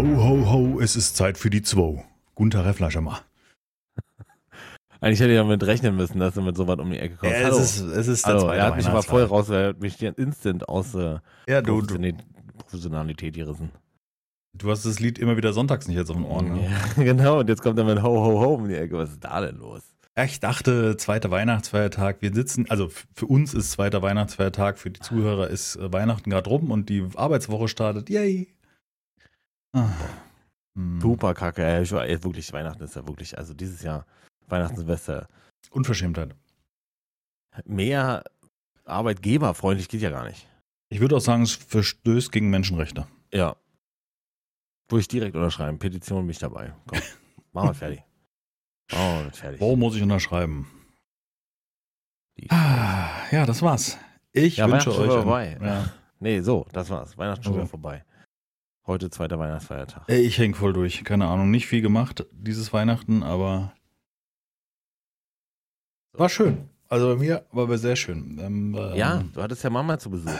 Ho, ho, ho, es ist Zeit für die Zwo. Gunther Herr Fleischermacher. Eigentlich hätte ich damit rechnen müssen, dass du mit so was um die Ecke kommst. Ja, Hallo. es ist, es ist der Hallo, er hat mich aber voll raus, er hat mich instant aus äh, Ja, du, Professionalität, gerissen. du hast das Lied immer wieder sonntags nicht jetzt auf den Ohren. Ne? Ja, genau, und jetzt kommt er mit Ho, Ho, Ho um die Ecke. Was ist da denn los? Ich dachte, zweiter Weihnachtsfeiertag, wir sitzen, also für uns ist zweiter Weihnachtsfeiertag, für die Zuhörer ist äh, Weihnachten gerade rum und die Arbeitswoche startet. Yay! Ah. Hm. Super kacke, ey. Ich war, ey, wirklich, Weihnachten ist ja wirklich, also dieses Jahr, Weihnachten, Silvester, Unverschämtheit. mehr arbeitgeberfreundlich geht ja gar nicht. Ich würde auch sagen, es verstößt gegen Menschenrechte. Ja. Würde ich direkt unterschreiben. Petition mich dabei. Komm, machen wir fertig. Machen wir fertig. Wo muss ich unterschreiben? Ah, ja, das war's. Ich Ja, wünsche euch. schon ein- vorbei. Ja. Nee, so, das war's. Weihnachten schon Okay. vorbei. Heute zweiter Weihnachtsfeiertag. Ey, Ich häng voll durch. Keine Ahnung, nicht viel gemacht dieses Weihnachten, aber war schön. Also bei mir war aber sehr schön. Ähm, ähm, Ja, du hattest ja Mama zu Besuch.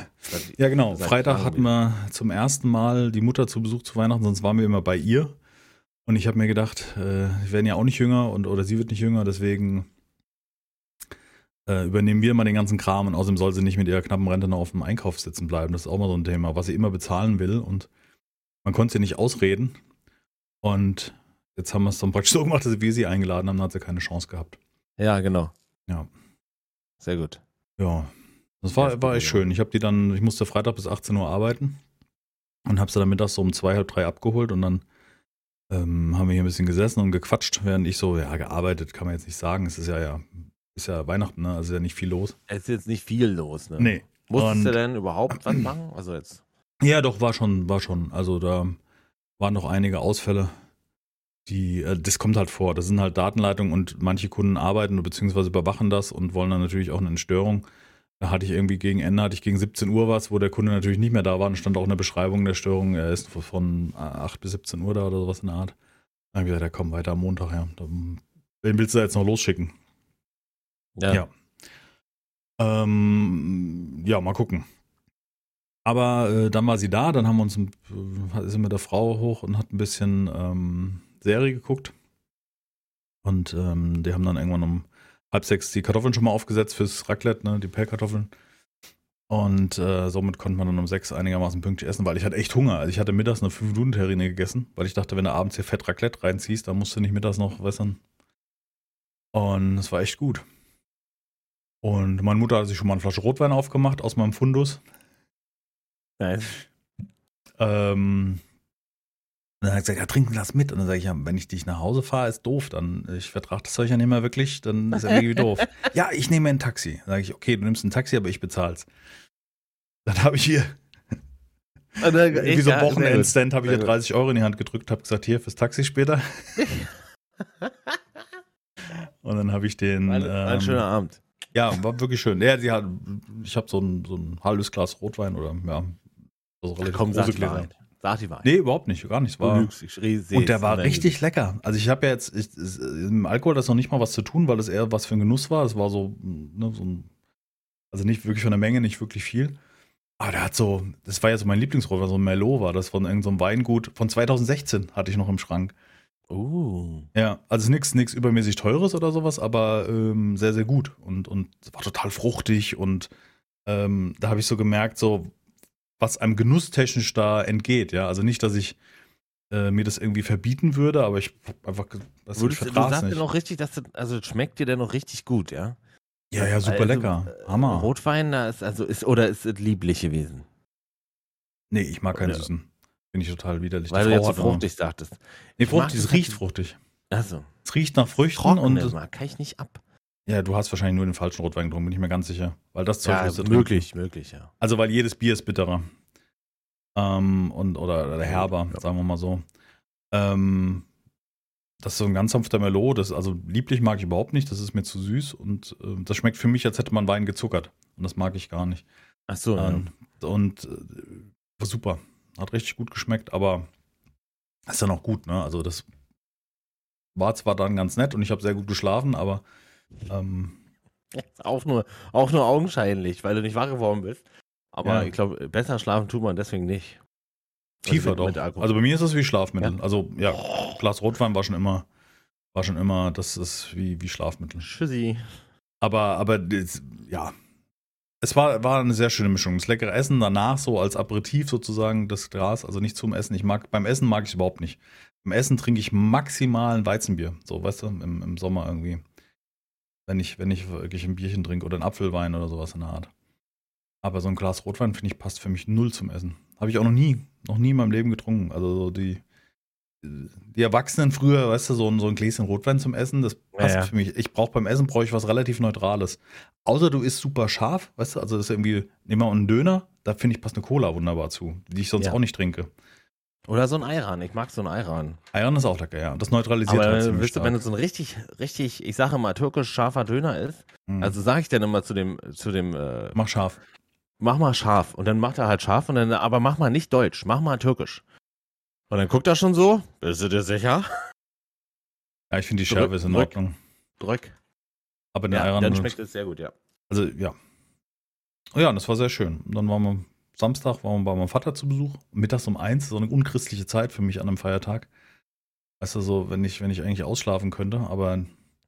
Ja, genau. Freitag hatten wir zum ersten Mal die Mutter zu Besuch zu Weihnachten, sonst waren wir immer bei ihr. Und ich habe mir gedacht, äh, wir werden ja auch nicht jünger und oder sie wird nicht jünger, deswegen äh, übernehmen wir mal den ganzen Kram und außerdem soll sie nicht mit ihrer knappen Rente noch auf dem Einkauf sitzen bleiben. Das ist auch mal so ein Thema, was sie immer bezahlen will und man konnte sie nicht ausreden. Und jetzt haben wir es dann praktisch so gemacht, dass wir sie eingeladen haben, dann hat sie keine Chance gehabt. Ja, genau. Ja. Sehr gut. Ja, das war, war echt schön. Ich habe die dann, ich musste Freitag bis 18 Uhr arbeiten und habe sie dann mittags so um zwei, halb drei abgeholt und dann ähm, haben wir hier ein bisschen gesessen und gequatscht, während ich so, ja, gearbeitet, kann man jetzt nicht sagen. Es ist ja, ja, ist ja Weihnachten, ne? Also ist ja nicht viel los. Es ist jetzt nicht viel los, ne? Nee. Musstest Und- du denn überhaupt was machen? Also jetzt. Ja, doch, war schon, war schon. Also da waren noch einige Ausfälle. Die, äh, das kommt halt vor. Das sind halt Datenleitungen und manche Kunden arbeiten bzw. überwachen das und wollen dann natürlich auch eine Störung. Da hatte ich irgendwie gegen Ende, hatte ich gegen 17 Uhr was, wo der Kunde natürlich nicht mehr da war und stand auch eine Beschreibung der Störung. Er ist von 8 bis 17 Uhr da oder sowas in der Art. Dann habe ich gesagt, ja komm, weiter am Montag, ja. Dann, wen willst du da jetzt noch losschicken? Ja. Ähm, ja, mal gucken. Aber äh, dann war sie da, dann haben wir uns äh, mit der Frau hoch und hat ein bisschen ähm, Serie geguckt. Und ähm, die haben dann irgendwann um halb sechs die Kartoffeln schon mal aufgesetzt fürs Raclette, ne, die Pellkartoffeln. Und äh, somit konnte man dann um sechs einigermaßen pünktlich essen, weil ich hatte echt Hunger. Also ich hatte mittags eine 5-Minuten-Terrine gegessen, weil ich dachte, wenn du abends hier Fett Raclette reinziehst, dann musst du nicht mittags noch wässern. Und es war echt gut. Und meine Mutter hat sich schon mal eine Flasche Rotwein aufgemacht aus meinem Fundus. Nice. Ähm, und dann hat er gesagt, ja, trinken das mit. Und dann sage ich, ja, wenn ich dich nach Hause fahre, ist doof. Dann, ich vertrage das euch ja nicht mehr wirklich, dann ist ja irgendwie doof. Ja, ich nehme ein Taxi. Dann sage ich, okay, du nimmst ein Taxi, aber ich bezahl's. Dann habe ich hier, wie so ein Wochenendstand, habe ich hier gut. 30 Euro in die Hand gedrückt, habe gesagt, hier fürs Taxi später. Und dann habe ich den. Ein, ein ähm, schöner Abend. Ja, war wirklich schön. Ja, die hat, ich habe so ein, so ein halbes Glas Rotwein oder ja, also relativ Komm, große Gläser. Sag die Wahrheit. Nee, überhaupt nicht, gar nicht. Es War, lügst, ich und der war richtig lecker. Also ich habe ja jetzt, ich, es- im Alkohol hat das noch nicht mal was zu tun, weil das eher was für ein Genuss war. Das war so, ne, so ein, also nicht wirklich von der Menge, nicht wirklich viel. Aber der hat so, das war ja so mein Lieblingsrotwein, so ein Merlot war das von irgendeinem so einem Weingut. Von 2016 hatte ich noch im Schrank. Uh. Ja, also nichts nichts übermäßig teures oder sowas, aber ähm, sehr, sehr gut. Und, und es war total fruchtig und ähm, da habe ich so gemerkt, so, was einem genusstechnisch da entgeht, ja. Also nicht, dass ich äh, mir das irgendwie verbieten würde, aber ich einfach, weißt du, ich Würdest, du sagst dir nicht. noch richtig, dass das, also schmeckt dir der noch richtig gut, ja? ja, ja, super Also, lecker. äh, Hammer. Rotwein, da ist also ist oder ist es lieblich gewesen? Nee, ich mag keinen Ja. süßen. Finde ich total widerlich. Weil Die du jetzt so fruchtig sagtest. Nee, fruchtig, das es riecht fruchtig. Also, Es riecht nach Früchten trocken und immer, kann ich nicht ab. Ja, du hast wahrscheinlich nur den falschen Rotwein getrunken, bin ich mir ganz sicher. Weil das Zeug Ja, wirst du trinken. möglich, möglich, ja. Also, weil jedes Bier ist bitterer. Ähm, und, oder, oder herber, Ja. sagen wir mal so. Ähm, das ist so ein ganz sanfter Merlot. Das, also lieblich mag ich überhaupt nicht. Das ist mir zu süß. Und äh, das schmeckt für mich, als hätte man Wein gezuckert. Und das mag ich gar nicht. Ach so, ja. Ähm, und äh, war super. Hat richtig gut geschmeckt, aber ist dann auch gut, ne? Also das war zwar dann ganz nett und ich habe sehr gut geschlafen, aber ähm, auch nur, auch nur augenscheinlich, weil du nicht wach geworden bist. Aber Ja. ich glaube, besser schlafen tut man deswegen nicht. Tiefer mit- doch. also bei mir ist das wie Schlafmittel. Also ja, Glas Rotwein war schon immer, war schon immer, das ist wie, wie Schlafmittel. Tschüssi. Aber, aber das, ja. Es war, war eine sehr schöne Mischung. Das leckere Essen danach so als Aperitif sozusagen, das Glas, also nicht zum Essen. Ich mag, beim Essen mag ich es überhaupt nicht. Beim Essen trinke ich maximal ein Weizenbier. So, weißt du, im, im Sommer irgendwie. Wenn ich, wenn ich wirklich ein Bierchen trinke oder ein Apfelwein oder sowas in der Art. Aber so ein Glas Rotwein, finde ich, passt für mich null zum Essen. Habe ich auch noch nie, noch nie in meinem Leben getrunken. Also so die, die Erwachsenen früher, weißt du, so ein, so ein Gläschen Rotwein zum Essen, das passt Ja, ja. für mich. Ich brauche beim Essen brauche ich was relativ Neutrales. Außer du isst super scharf, weißt du, also das ist irgendwie, nehmen wir einen Döner, da finde ich passt eine Cola wunderbar zu, die ich sonst Ja. auch nicht trinke. Oder so ein Ayran. Ich mag so ein Ayran. Ayran ist auch lecker, ja. Das neutralisiert Aber halt ihr, stark. wenn es so ein richtig, richtig, ich sage mal, türkisch scharfer Döner ist, Mhm. also sage ich dann immer zu dem, zu dem, äh, Mach scharf. mach mal scharf. Und dann macht er halt scharf und dann, aber mach mal nicht deutsch, mach mal türkisch. Und dann guckt er schon so, bist du dir sicher? Ja, ich finde die Drück- Schärfe ist in. Ordnung. Drück. Aber der Ja, Ayran, dann schmeckt es sehr gut, ja. also ja. Oh ja, das war sehr schön. Und dann waren wir Samstag waren wir bei meinem Vater zu Besuch. Mittags um eins, so eine unchristliche Zeit für mich an einem Feiertag. Weißt du, so, wenn ich, wenn ich eigentlich ausschlafen könnte, aber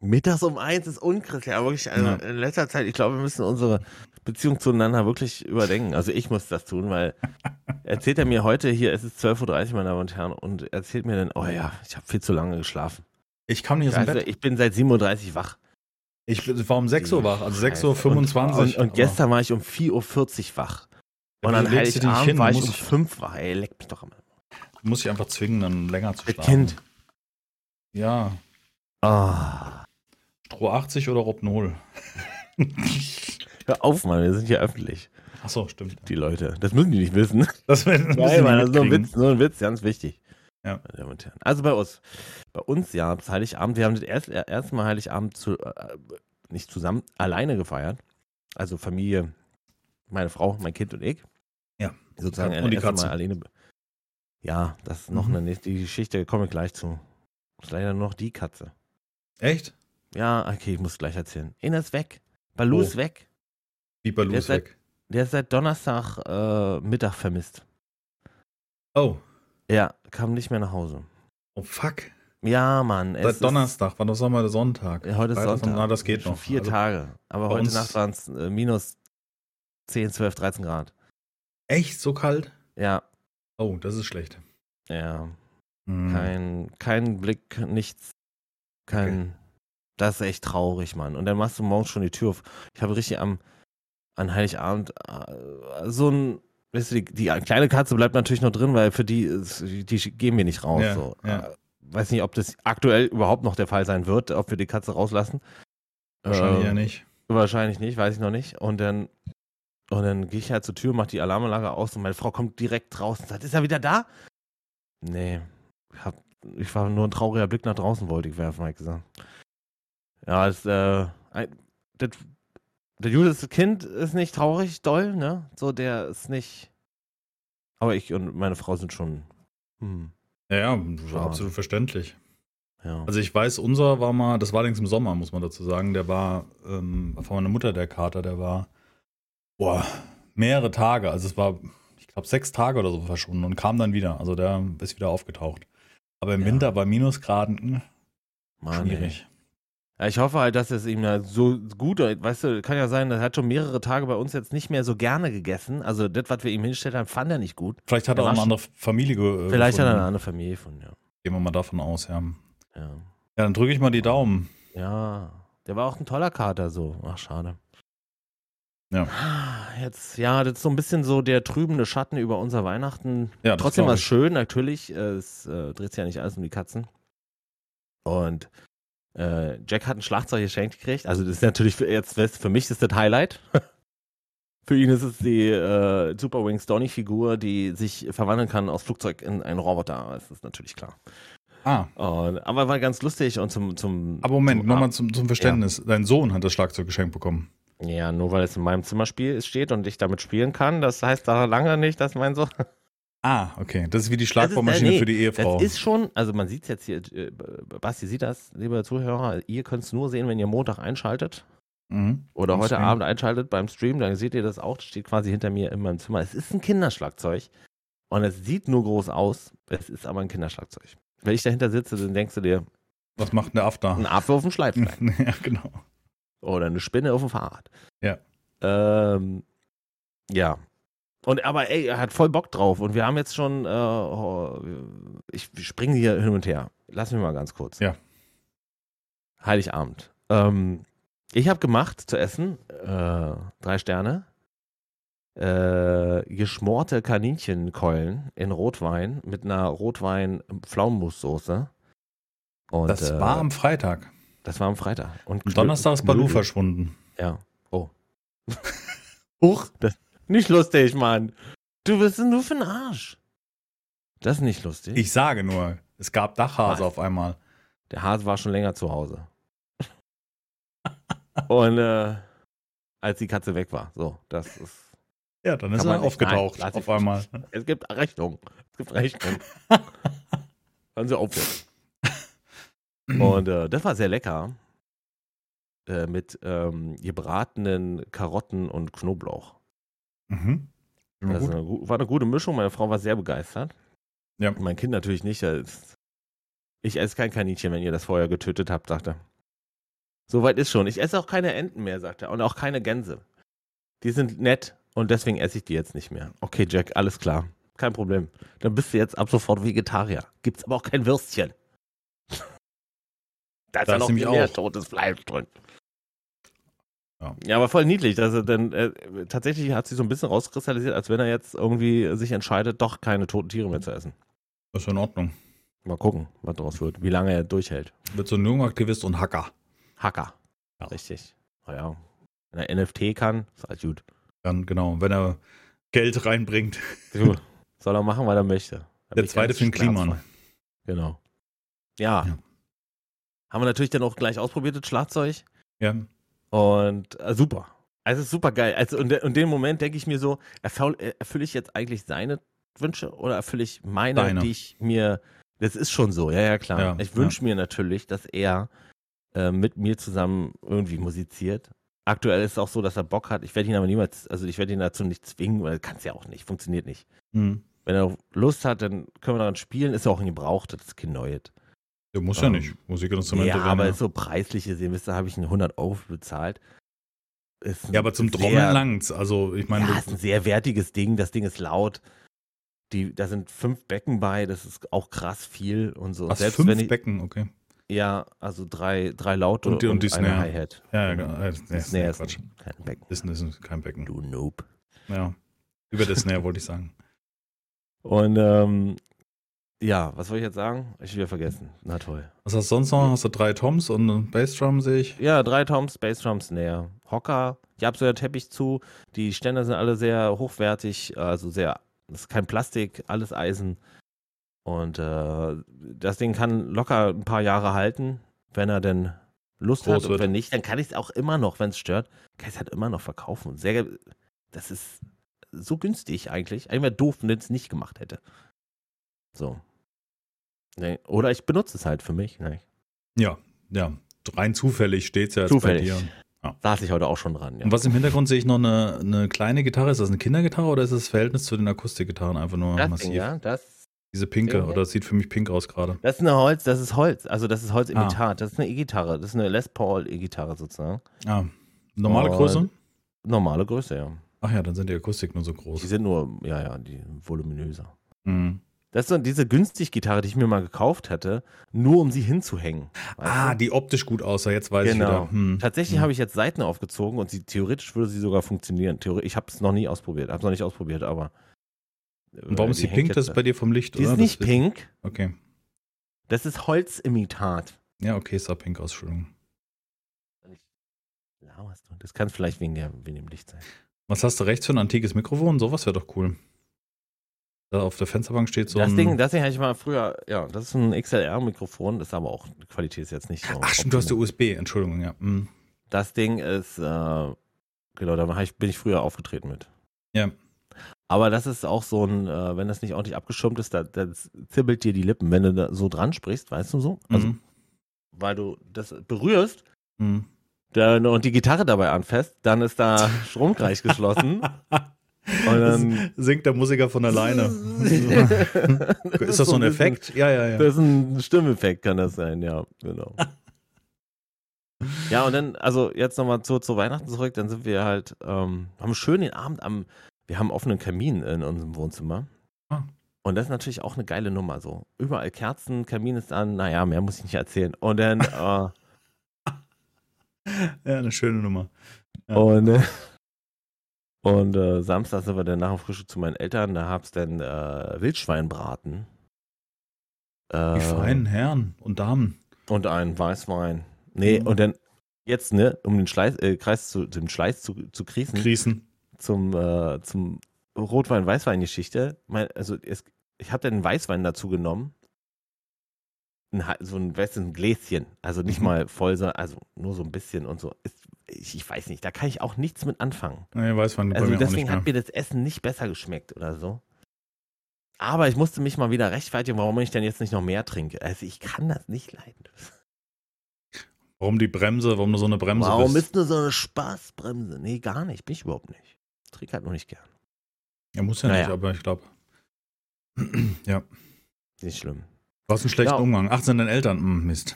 Mittags um eins ist unchristlich, aber wirklich, also Ja. in letzter Zeit, ich glaube, wir müssen unsere Beziehung zueinander wirklich überdenken. Also ich muss das tun, weil erzählt er mir heute hier, es ist 12.30 Uhr, meine Damen und Herren, und erzählt mir dann, oh ja, ich habe viel zu lange geschlafen. ich kam nicht aus dem Also, Bett. ich bin seit 7.30 Uhr wach. Ich war um 6 Uhr wach, also 6.25 Uhr. Und, und, und gestern war ich um 4.40 Uhr wach. Und an wieso legst du dich hin? war Du ich um musst- 5 wach. Ey, leck mich doch einmal. muss ich einfach zwingen, dann länger zu schlafen. Kind. Ja. Ah. Stroh 80 oder Robnol? Hör auf, Mann, wir sind hier öffentlich, Achso, stimmt. die Leute. Das müssen die nicht wissen. Das, das müssen Nein, Mann, das ist nur ein. Witz, nur ein Witz, ganz wichtig. Ja. Also bei uns. Bei uns, ja, das Heiligabend, wir haben das erst, äh, erste Mal Heiligabend zu, äh, nicht zusammen, alleine gefeiert. Also Familie, meine Frau, mein Kind und ich. Ja. Sozusagen Und die Katze. Mal alleine. Ja, das ist noch Mhm. eine, die Geschichte komme ich gleich zu. Das ist leider nur noch die Katze. Echt? Ja, okay, ich muss gleich erzählen. Einer ist weg. Balu Oh. ist weg. Wie Der ist Lusweg. Der ist seit Donnerstag äh, Mittag vermisst. Oh. Ja, kam nicht mehr nach Hause. Oh, fuck. Ja, Mann. es Seit ist- Donnerstag, das war mal der Sonntag. Ja, heute ist Freitag, Sonntag. Na, das geht Schon noch. Vier Also, Tage. Aber heute Nacht waren es äh, minus 10, 12, 13 Grad. Echt so kalt? Ja, Oh, das ist schlecht. ja. Hm. Kein, kein Blick, nichts. Kein. Das ist echt traurig, Mann. Und dann machst du morgens schon die Tür auf. Ich habe richtig am an Heiligabend äh, so ein. Weißt du, die, die kleine Katze bleibt natürlich noch drin, weil für die, die gehen wir nicht raus. Ja, so. ja. Äh, weiß nicht, ob das aktuell überhaupt noch der Fall sein wird, ob wir die Katze rauslassen. Wahrscheinlich Äh, ja nicht. Wahrscheinlich nicht, weiß ich noch nicht. Und dann, und dann gehe ich halt zur Tür, mache die Alarmanlage aus und meine Frau kommt direkt draußen und sagt, ist er wieder da? Nee, ich, hab, ich war nur ein trauriger Blick nach draußen, wollte ich werfen, habe ich gesagt. Ja, das, äh, ein, das, der Judas Kind ist nicht traurig, doll, ne? So, der ist nicht. Aber ich und meine Frau sind schon. Hm, Ja, ja, absolut verständlich. ja. Also ich weiß, unser war mal, das war allerdings im Sommer, muss man dazu sagen, der war ähm, von meiner Mutter der Kater, der war boah, mehrere Tage, also es war, ich glaube, sechs Tage oder so verschwunden und kam dann wieder. Also der ist wieder aufgetaucht. Aber im Ja. Winter bei Minusgraden mh, Mann, schwierig. Ja, ich hoffe halt, dass es ihm ja so gut, weißt du, kann ja sein, er hat schon mehrere Tage bei uns jetzt nicht mehr so gerne gegessen. Also das, was wir ihm hingestellt haben, fand er nicht gut. Vielleicht hat Der er auch eine andere Familie ge äh, Vielleicht hat er eine gefunden. andere Familie von, ja. Gehen wir mal davon aus, ja. Ja, Ja, dann drücke ich mal die Daumen. ja. der war auch ein toller Kater so. Ach, schade. Ja. Jetzt, ja, das ist so ein bisschen so der trübende Schatten über unser Weihnachten. Ja, Trotzdem war es schön, natürlich. äh, Es äh, dreht sich ja nicht alles um die Katzen. Und äh, Jack hat ein Schlagzeug geschenkt gekriegt. Also das ist natürlich für, jetzt für mich ist das Highlight. für ihn ist es die äh, Super Wings Donny Figur, die sich verwandeln kann aus Flugzeug in einen Roboter. Das ist natürlich klar. Ah, Und, aber war ganz lustig und zum zum. aber Moment, nochmal zum, zum Verständnis. Dein Sohn hat das Schlagzeug geschenkt bekommen. Ja, nur weil es in meinem Zimmerspiel steht und ich damit spielen kann, das heißt da lange nicht, dass mein Sohn. Ah, okay. Das ist wie die ist- Schlagbohrmaschine nee, für die Ehefrau. Das ist schon, also man sieht es jetzt hier, äh, Basti sieht das, liebe Zuhörer, ihr könnt es nur sehen, wenn ihr Montag einschaltet mhm. oder heute Stream. Abend einschaltet beim Stream, dann seht ihr das auch, das steht quasi hinter mir in meinem Zimmer. Es ist ein Kinderschlagzeug Und es sieht nur groß aus, es ist aber ein Kinderschlagzeug. Wenn ich dahinter sitze, dann denkst du dir, Was macht der After? ein Affe auf dem Schleifsteig. ja, genau. Oder eine Spinne auf dem Fahrrad. Ja. Ähm, ja. Und aber ey, er hat voll Bock drauf. Und wir haben jetzt schon, äh, oh, ich springe hier hin und her. Lass mich mal ganz kurz. Ja. Heiligabend. Ähm, ich habe gemacht zu essen, äh, drei Sterne, äh, geschmorte Kaninchenkeulen in Rotwein mit einer Rotwein-Pflaumenmussoße. Das äh, war am Freitag. Das war am Freitag. Und Donnerstag ist Balu Knödel. verschwunden. Ja. Oh. Huch. Nicht lustig, Mann. Du bist nur für ein Arsch. Das ist nicht lustig. Ich sage nur, es gab Dachhase Was? auf einmal. Der Hase war schon länger zu Hause. Und äh, als die Katze weg war. So, das ist. Ja, dann ist er aufgetaucht Nein, auf einmal. Es gibt Rechnung. Es gibt Rechnung. Hören Sie auf jetzt. Und äh, das war sehr lecker. Äh, mit ähm, gebratenen Karotten und Knoblauch. Mhm. Ist gut. eine, war eine gute Mischung. Meine Frau war sehr begeistert. Ja. Mein Kind natürlich nicht. Ist- Ich esse kein Kaninchen, wenn ihr das vorher getötet habt, sagt er. Soweit ist schon. Ich esse auch keine Enten mehr, sagt er. Und auch keine Gänse. Die sind nett und deswegen esse ich die jetzt nicht mehr. Okay, Jack, alles klar. Kein Problem. Dann bist du jetzt ab sofort Vegetarier. Gibt's aber auch kein Würstchen. Da ist Da ja noch viel mehr auch. totes Fleisch drin. Ja. Ja, aber voll niedlich. Also dann äh, tatsächlich hat sich so ein bisschen rauskristallisiert, als wenn er jetzt irgendwie sich entscheidet, doch keine toten Tiere mehr zu essen. Das ist in Ordnung. Mal gucken, was draus wird, wie lange er durchhält. Wird so ein Jungaktivist und Hacker. Hacker. Ja. Richtig. Naja. Wenn er NFT kann, ist alles gut. Dann, genau, wenn er Geld reinbringt. Du, soll er machen, was er möchte. Der zweite für den schmerzfrei. Genau. Ja. Ja. Haben wir natürlich dann auch gleich ausprobiert, das Schlagzeug. Ja. Und äh, super. Also es ist super geil. Also und, in dem Moment denke ich mir so, erfüll- äh, erfülle ich jetzt eigentlich seine Wünsche oder erfülle ich meine, Deine. die ich mir. Das ist schon so, ja, ja, klar. Ja, ich wünsche mir natürlich, dass er äh, mit mir zusammen irgendwie musiziert. Aktuell ist es auch so, dass er Bock hat. Ich werde ihn aber niemals, also ich werde ihn dazu nicht zwingen, weil kann es ja auch nicht, funktioniert nicht. Hm. Wenn er Lust hat, dann können wir daran spielen. Ist ja auch ein Gebrauchtes, das ist kein Neues. Der muss ja Ähm, nicht. Musikinstrumente Ja, aber ja- so preislich gesehen, wisst ihr, habe ich ihn 100 Euro bezahlt. Ist Ja, aber zum sehr- Trommeln langt's. Also, ich meine, ja, das- ist ein sehr wertiges Ding. Das Ding ist laut. Die, da sind fünf Becken bei. Das ist auch krass viel und so. was, Selbst fünf wenn ich, Becken, okay. ja, also drei, drei laute Und die- und die eine Snare. Hi-Hat. Ja, ja, genau. Äh, nee, Snare ist Quatsch. kein Becken. Ist, ist kein Becken. Du Noob. Ja. Über der Snare wollte ich sagen. Und ähm, ja, was soll ich jetzt sagen? Ich wieder vergessen. Na toll. Was hast du sonst noch? Hast du drei Toms und einen Bassdrum, sehe ich? Ja, drei Toms, Bassdrum, Snare, Hocker. Ich habe so der Teppich zu. Die Ständer sind alle sehr hochwertig, also sehr, das ist kein Plastik, alles Eisen. Und äh, das Ding kann locker ein paar Jahre halten, wenn er denn Lust Groß hat. Und wird. wenn nicht, dann kann ich es auch immer noch, wenn es stört, kann ich es halt immer noch verkaufen. Sehr, das ist so günstig eigentlich. Eigentlich wäre doof, wenn ich es nicht gemacht hätte. So. Nee. Oder ich benutze es halt für mich. Nee. Ja, ja. Rein zufällig steht's ja jetzt Zufällig. bei dir. Ja. Saß ich heute auch schon dran. Ja. Und was im Hintergrund sehe ich noch eine, eine kleine Gitarre. Ist das eine Kindergitarre oder ist das Verhältnis zu den Akustikgitarren einfach nur das massiv? Ding, ja, das Diese pinke, Ding oder das sieht für mich pink aus gerade. Das ist eine Holz, das ist Holz. Also das ist Holzimitat. Ah. Das ist eine E-Gitarre. Das ist eine Les Paul E-Gitarre sozusagen. Ah, normale Und- Größe? Normale Größe, ja. Ach ja, dann sind die Akustik nur so Die groß. sind nur, ja, ja, die voluminöser. Mhm. Das ist so diese günstig Gitarre, die ich mir mal gekauft hätte, nur um sie hinzuhängen. Ah, du? die optisch gut aussah, jetzt weiß Genau. ich wieder. Hm. Tatsächlich Hm. habe ich jetzt Seiten aufgezogen und sie theoretisch würde sie sogar funktionieren. Theori ich habe es noch nie ausprobiert, habe es noch nicht ausprobiert, aber. äh, Und warum ist die pink? Das ist bei dir vom Licht, Die oder? ist nicht das pink, Okay. das ist Holzimitat. Ja, okay, sah pink aus, Entschuldigung. Das kann vielleicht wegen, der, wegen dem Licht sein. Was hast du rechts für ein antikes Mikrofon? Sowas wäre doch cool. Da auf der Fensterbank steht so das. Ding, das Ding hatte ich mal früher, ja, das ist ein XLR-Mikrofon, das ist aber auch, die Qualität ist jetzt nicht so. Ach stimmt, du hast die. USB, Entschuldigung, ja. Hm. Das Ding ist, äh, genau, da bin ich früher aufgetreten mit. Ja. Aber das ist auch so ein, äh, wenn das nicht ordentlich abgeschirmt ist, da, das zibbelt dir die Lippen, wenn du da so dran sprichst, weißt du so? Also, Mhm. weil du das berührst Mhm. dann, und die Gitarre dabei anfasst, dann ist da Stromkreis geschlossen Und dann Singt der Musiker von alleine. ist das so ein Effekt? Ja, ja, ja. Das ist ein Stimmeffekt, kann das sein, ja, genau. ja, und dann, also jetzt nochmal zu, zu Weihnachten zurück, dann sind wir halt, ähm, haben schön den Abend am, wir haben einen offenen Kamin in unserem Wohnzimmer. Ah. Und das ist natürlich auch eine geile Nummer, so. Überall Kerzen, Kamin ist an, naja, mehr muss ich nicht erzählen. Und dann, äh, Ja, eine schöne Nummer. Ja. Und, äh, und äh, Samstag sind wir dann nach dem Frühstück zu meinen Eltern, da hab's dann äh, Wildschweinbraten. Äh, Die feinen Herren und Damen. Und einen Weißwein. Nee, Mhm. und dann jetzt, ne, um den Schleiß, äh, Kreis zu, dem Schleiß zu, zu krießen, Krisen. zum, äh, zum Rotwein-Weißwein-Geschichte. Also es, ich habe dann einen Weißwein dazu genommen. Ein, so ein, weißt du, ein Gläschen. Also nicht Mhm. mal voll, sondern also nur so ein bisschen und so. Ist, ich, ich weiß nicht, da kann ich auch nichts mit anfangen. Nee, weiß man Also deswegen hat mir das Essen nicht besser geschmeckt oder so. Aber ich musste mich mal wieder rechtfertigen, warum ich denn jetzt nicht noch mehr trinke. Also ich kann das nicht leiden. Warum die Bremse, warum du so eine Bremse Warum bist? ist nur so eine Spaßbremse? Nee, gar nicht. Bin ich überhaupt nicht. Ich trinke halt nur nicht gern. Ja, muss ja Naja. nicht, aber ich glaube. ja. Nicht schlimm. Du hast einen schlechten Ja. Umgang. 18 den Eltern. Hm, Mist.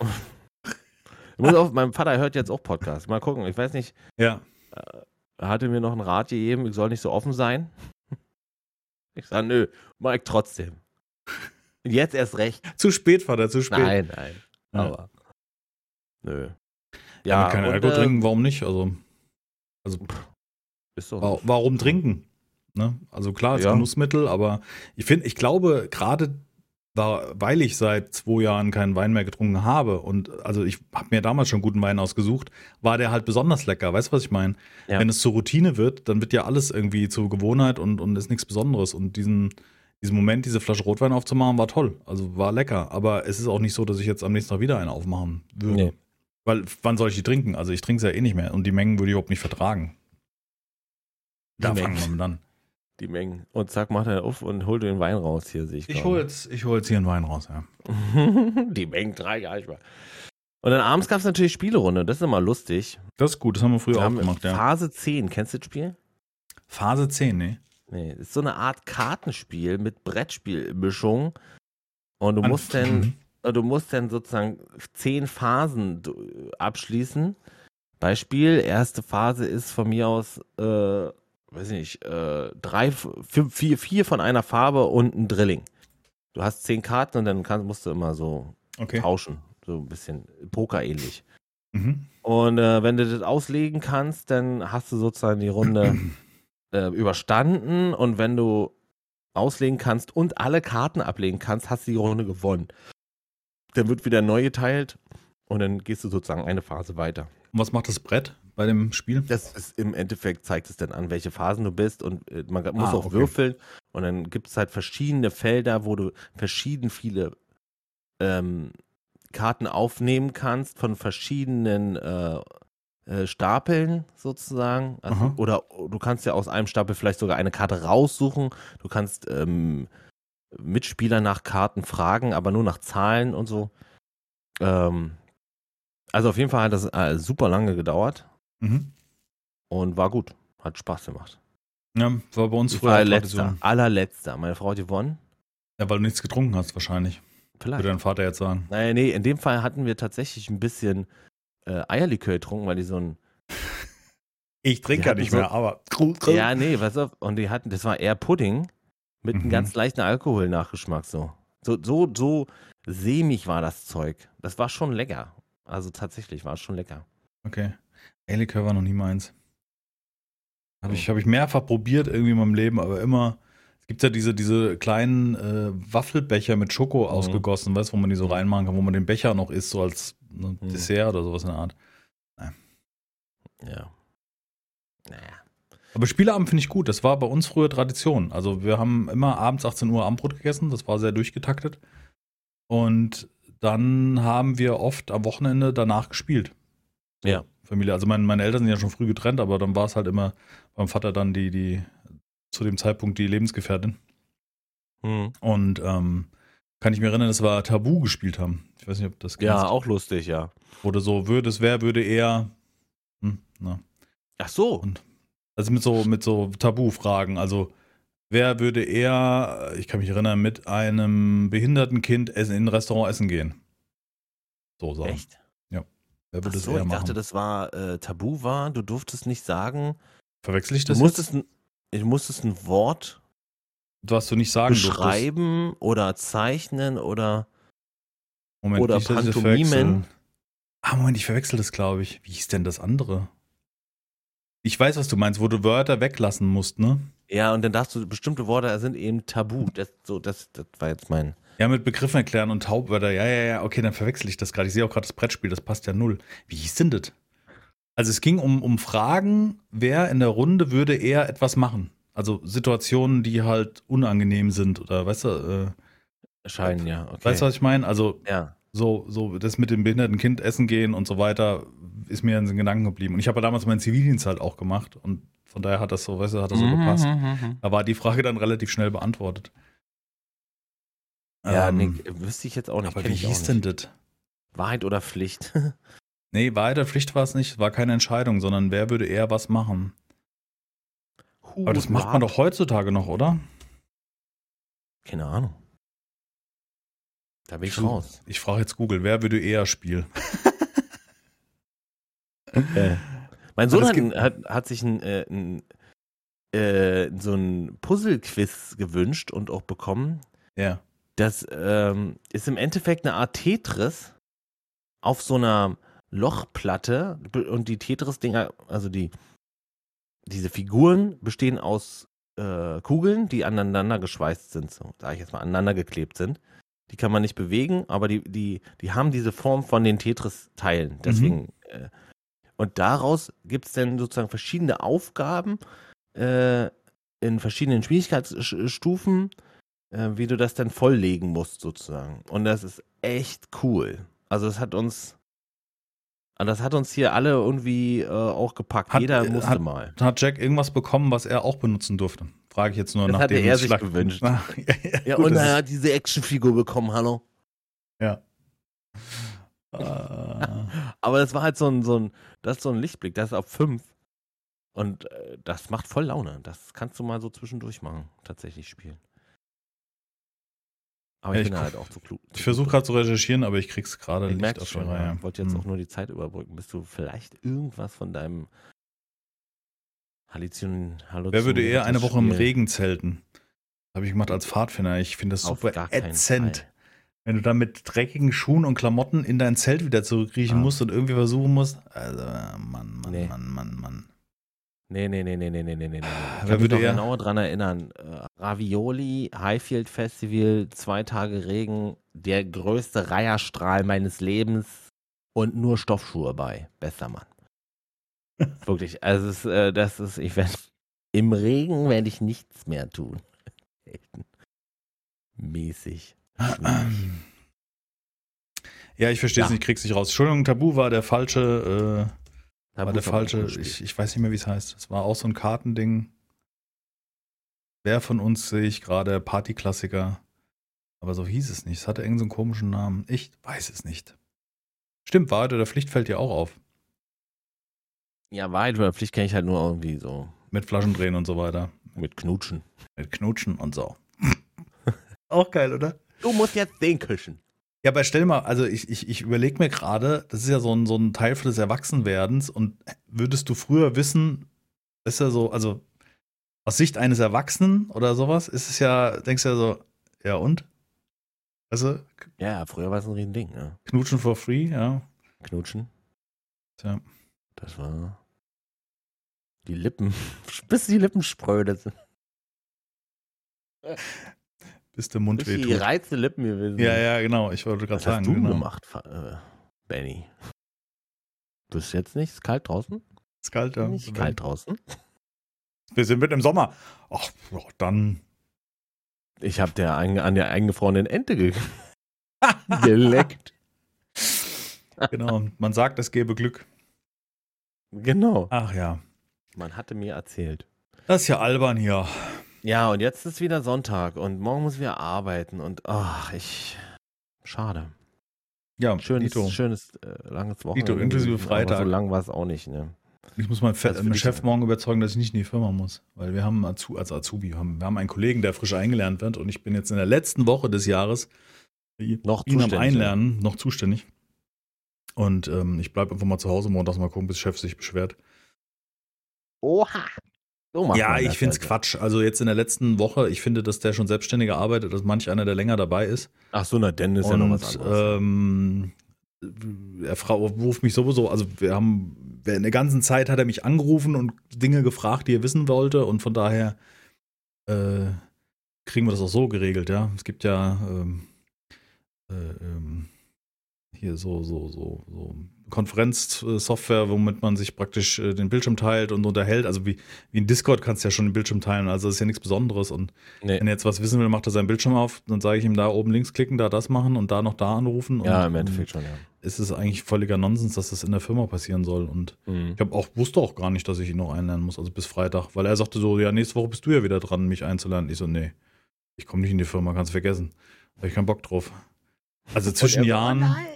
Ich muss auf, mein Vater hört jetzt auch Podcast. Mal gucken. Ich weiß nicht, Ja. er hatte mir noch einen Rat gegeben, ich soll nicht so offen sein. Ich sage, nö, mach ich trotzdem. Und jetzt erst recht. Zu spät, Vater, zu spät. Nein, nein. Ja. Aber. Nö. Ja, Ja, kein und, Alkohol äh, trinken, warum nicht? Also, Ist so. wa- warum trinken? Ne? Also klar, ist Ja. Genussmittel, aber ich finde, ich glaube, gerade war, weil ich seit zwei Jahren keinen Wein mehr getrunken habe und also ich habe mir damals schon guten Wein ausgesucht, war der halt besonders lecker. Weißt du, was ich meine? Ja. Wenn es zur Routine wird, dann wird ja alles irgendwie zur Gewohnheit und, und ist nichts Besonderes. Und diesen, diesen Moment, diese Flasche Rotwein aufzumachen, war toll. Also war lecker. Aber es ist auch nicht so, dass ich jetzt am nächsten Tag wieder einen aufmachen würde. Nee. Weil wann soll ich die trinken? Also ich trinke es ja eh nicht mehr und die Mengen würde ich überhaupt nicht vertragen. Da fangen wir dann. Die Mengen. Und zack, macht er auf und holt den Wein raus hier, sehe ich. Ich hole jetzt, ich hol jetzt hier einen Wein raus, ja. die Mengen drei gar nicht mal. Und dann abends gab es natürlich Spielerunde. Das ist immer lustig. Das ist gut, das haben wir früher Wir auch gemacht, ja. Phase 10. Kennst du das Spiel? Phase 10, ne? Nee, das ist so eine Art Kartenspiel mit Brettspielmischung. Und du An- musst dann, Mhm. du musst dann sozusagen zehn Phasen abschließen. Beispiel, erste Phase ist von mir aus, äh, weiß ich nicht, äh, drei, vier, vier, vier von einer Farbe und ein Drilling. Du hast zehn Karten und dann kannst, musst du immer so Okay. tauschen. So ein bisschen Poker-ähnlich. Mhm. Und äh, wenn du das auslegen kannst, dann hast du sozusagen die Runde äh, überstanden. Und wenn du auslegen kannst und alle Karten ablegen kannst, hast du die Runde gewonnen. Dann wird wieder neu geteilt und dann gehst du sozusagen eine Phase weiter. Und was macht das Brett bei dem Spiel? Das ist im Endeffekt zeigt es dann an, welche Phasen du bist und äh, man muss Ah, auch okay. würfeln und dann gibt es halt verschiedene Felder, wo du verschieden viele ähm, Karten aufnehmen kannst von verschiedenen äh, äh, Stapeln sozusagen. Also, oder du kannst ja aus einem Stapel vielleicht sogar eine Karte raussuchen. Du kannst ähm, Mitspieler nach Karten fragen, aber nur nach Zahlen und so. Ähm, also auf jeden Fall hat das äh, super lange gedauert Mhm. und war gut. Hat Spaß gemacht. Ja, war bei uns Ich früher war auch letzter, Tradition. allerletzter. Meine Frau hat gewonnen. Ja, weil du nichts getrunken hast, wahrscheinlich. Vielleicht. Würde dein Vater jetzt sagen. Naja, nee, in dem Fall hatten wir tatsächlich ein bisschen äh, Eierlikör getrunken, weil die so ein. Ich trinke ja nicht so- mehr, aber. Ja, nee, pass auf. Und die hatten, das war eher Pudding mit einem Mhm. ganz leichten Alkoholnachgeschmack so. So, so, so sämig war das Zeug. Das war schon lecker. Also tatsächlich war es schon lecker. Okay. Eierlikör war noch nie meins. Habe Oh. ich, hab ich mehrfach probiert irgendwie in meinem Leben, aber immer. Es gibt ja diese, diese kleinen äh, Waffelbecher mit Schoko Mhm. ausgegossen, weißt du, wo man die so reinmachen kann, wo man den Becher noch isst, so als ne, Mhm. Dessert oder sowas in der Art. Ja. Naja. Aber Spieleabend finde ich gut. Das war bei uns früher Tradition. Also wir haben immer abends 18 Uhr Abendbrot gegessen. Das war sehr durchgetaktet. Und dann haben wir oft am Wochenende danach gespielt. Ja. Familie. Also mein, meine Eltern sind ja schon früh getrennt, aber dann war es halt immer beim Vater dann die, die zu dem Zeitpunkt die Lebensgefährtin. Hm. Und ähm, kann ich mir erinnern, dass wir Tabu gespielt haben. Ich weiß nicht, ob das Ja, kennst. auch lustig, ja. Oder so, würde es wer, würde er. Hm, na. Ach so. Und Also mit so, mit so Tabufragen. Also, wer würde eher, ich kann mich erinnern, mit einem behinderten Kind essen, in ein Restaurant essen gehen? So sagen. Echt? Wer würde so, eher ich machen? dachte, das war äh, tabu war. Du durftest nicht sagen. Verwechsel ich Du das musstest, jetzt? ein, du musstest ein Wort Was du nicht sagen durftest. beschreiben oder zeichnen oder. Moment, oder nicht, das Pantomimen. Ah, Moment, ich verwechsel das, glaube ich. Wie hieß denn das andere? Ich weiß, was du meinst, wo du Wörter weglassen musst, ne? Ja, und dann darfst du bestimmte Worte sind eben tabu. Das, so, das, das war jetzt mein. Ja, mit Begriffen erklären und Taubwörter. Ja, ja, ja, okay, dann verwechsel ich das gerade. Ich sehe auch gerade das Brettspiel, das passt ja null. Wie hieß denn das? Also es ging um, um Fragen, wer in der Runde würde eher etwas machen. Also Situationen, die halt unangenehm sind oder weißt du, äh, Scheinen, ja. Okay. weißt du, was ich meine? Also ja. so, so das mit dem behinderten Kind essen gehen und so weiter ist mir in den Gedanken geblieben. Und ich habe ja damals meinen Zivildienst halt auch gemacht und von daher hat das so, weißt du, hat das so Mhm, gepasst. mhm, mhm. Da war die Frage dann relativ schnell beantwortet. Ja, Ähm, nee, wüsste ich jetzt auch nicht. aber wie ich hieß denn das? Wahrheit oder Pflicht? Nee, Wahrheit oder Pflicht war es nicht, war keine Entscheidung, sondern wer würde eher was machen. Aber das macht man doch heutzutage noch, oder? Keine Ahnung. Da bin ich Stimmt. raus. Ich frage jetzt Google, wer würde eher spielen? Mein Aber Sohn hat, hat, hat sich ein, äh, ein, äh, so ein Puzzle-Quiz gewünscht und auch bekommen. Ja. Das ähm, ist im Endeffekt eine Art Tetris auf so einer Lochplatte und die Tetris-Dinger, also die diese Figuren bestehen aus äh, Kugeln, die aneinander geschweißt sind, so sage ich jetzt mal, aneinander geklebt sind. Die kann man nicht bewegen, aber die, die, die haben diese Form von den Tetris-Teilen. Deswegen. Äh, und daraus gibt es dann sozusagen verschiedene Aufgaben äh, in verschiedenen Schwierigkeitsstufen, äh, wie du das dann volllegen musst, sozusagen. Und das ist echt cool. Also, das hat uns. Das hat uns hier alle irgendwie äh, auch gepackt. Hat- Jeder äh, musste hat- mal. Hat Jack irgendwas bekommen, was er auch benutzen durfte? Frage ich jetzt nur nach dem er sich Schlag- gewünscht. Ja, ja, Ja, gut, und er hat diese Actionfigur bekommen, hallo. ja. Äh, Aber das war halt so ein, so ein, das ist so ein Lichtblick, das ist auf fünf. Und äh, das macht voll Laune. Das kannst du mal so zwischendurch machen, tatsächlich spielen. Aber ich ich bin halt auch zu klug. ich versuche gerade zu recherchieren, aber ich krieg's gerade Ich nicht auf schon. Reihe. Ich wollte jetzt Hm. auch nur die Zeit überbrücken, bis du vielleicht irgendwas von deinem Halluzin, Halluzin Wer würde eher eine Woche im Regen zelten? Habe ich gemacht als Pfadfinder. Ich finde das Auf super ätzend. Wenn du dann mit dreckigen Schuhen und Klamotten in dein Zelt wieder zurückkriechen Ah. musst und irgendwie versuchen musst. Also, Mann, Mann, Nee. Mann, Mann, Mann. Nee, nee, nee, nee, nee, nee, nee, nee. Ich Wer kann mich noch genau dran erinnern. Äh, Ravioli, Highfield Festival, zwei Tage Regen, der größte Reiherstrahl meines Lebens und nur Stoffschuhe bei. Bester Mann. Wirklich, also es, äh, das ist, ich werde im Regen werde ich nichts mehr tun. Mäßig. Ja, ich verstehe es Ja. nicht, krieg's nicht raus. Entschuldigung, Tabu war der falsche, äh, war der falsche, ich, ich weiß nicht mehr, wie es heißt. Es war auch so ein Kartending. Wer von uns sehe ich gerade Partyklassiker? Aber so hieß es nicht. Es hatte irgendeinen so einen komischen Namen. Ich weiß es nicht. Stimmt, Wahrheit oder Pflicht fällt dir auch auf. Ja, Wahrheit oder Pflicht kenne ich halt nur irgendwie so Mit Flaschendrehen und so weiter. mit Knutschen. Mit Knutschen und so. auch geil, oder? Du musst jetzt den küssen. Ja, aber stell mal, also ich, ich, ich überlege mir gerade, das ist ja so ein, so ein Teil des Erwachsenwerdens und würdest du früher wissen, ist ja so, also aus Sicht eines Erwachsenen oder sowas, ist es ja, denkst du ja so, ja und? Also, Ja, früher war es ein Riesending, ne? Knutschen for free, ja. Knutschen. Tja. Das war. Die Lippen. Bis die Lippen spröde sind. Bis der Mund Bis die wehtut. reizte Lippen gewesen. Ja, ja, genau, ich wollte gerade Was sagen. hast du genau. gemacht, äh, Benny? Bist jetzt nicht? Ist kalt draußen? Ist kalt, ja. Nicht kalt draußen. Wir sind mitten im Sommer. Ach, ja, dann. Ich habe der ein, an der eingefrorenen Ente ge geleckt. Genau, man sagt, es gäbe Glück. Genau. Ach ja. Man hatte mir erzählt. Das ist ja albern hier. Ja, und jetzt ist wieder Sonntag und morgen muss ich wieder arbeiten und ach, ich. Schade. Ja, Schönes, Dito. schönes äh, langes Wochenende. Dito, inklusive gewesen, aber Freitag. So lang war es auch nicht, ne? Ich muss meinen Fe- Also dich Chef morgen überzeugen, dass ich nicht in die Firma muss. Weil wir haben Azu als Azubi, haben, wir haben einen Kollegen, der frisch eingelernt wird und ich bin jetzt in der letzten Woche des Jahres Noch ihn am zuständig, Einlernen noch zuständig. Und ähm, ich bleibe einfach mal zu Hause montags mal gucken, bis Chef sich beschwert. Oha. So Ja, ich finde es also. Quatsch. Also jetzt in der letzten Woche, ich finde, dass der schon selbstständiger arbeitet, dass manch einer, der länger dabei ist. Ach so, na, dann ist ja noch was Und anderes. ähm, er fra- ruft mich sowieso, also wir haben, in der ganzen Zeit hat er mich angerufen und Dinge gefragt, die er wissen wollte und von daher äh, kriegen wir das auch so geregelt, ja. Es gibt ja ähm, äh, ähm, hier so, so, so, so Konferenzsoftware, womit man sich praktisch äh, den Bildschirm teilt und unterhält. Also wie, wie in Discord kannst du ja schon den Bildschirm teilen, also das ist ja nichts Besonderes und nee. wenn er jetzt was wissen will, macht er seinen Bildschirm auf, dann sage ich ihm da oben links klicken, da das machen und da noch da anrufen. Ja, und, im Endeffekt schon, ja. Ist es eigentlich völliger Nonsens, dass das in der Firma passieren soll. Und Mhm. ich habe auch wusste auch gar nicht, dass ich ihn noch einlernen muss, also bis Freitag, weil er sagte so, ja, nächste Woche bist du ja wieder dran, mich einzulernen. Ich so, nee, ich komme nicht in die Firma, kannst vergessen. Da habe ich keinen Bock drauf. Also zwischen Jahren. Nein.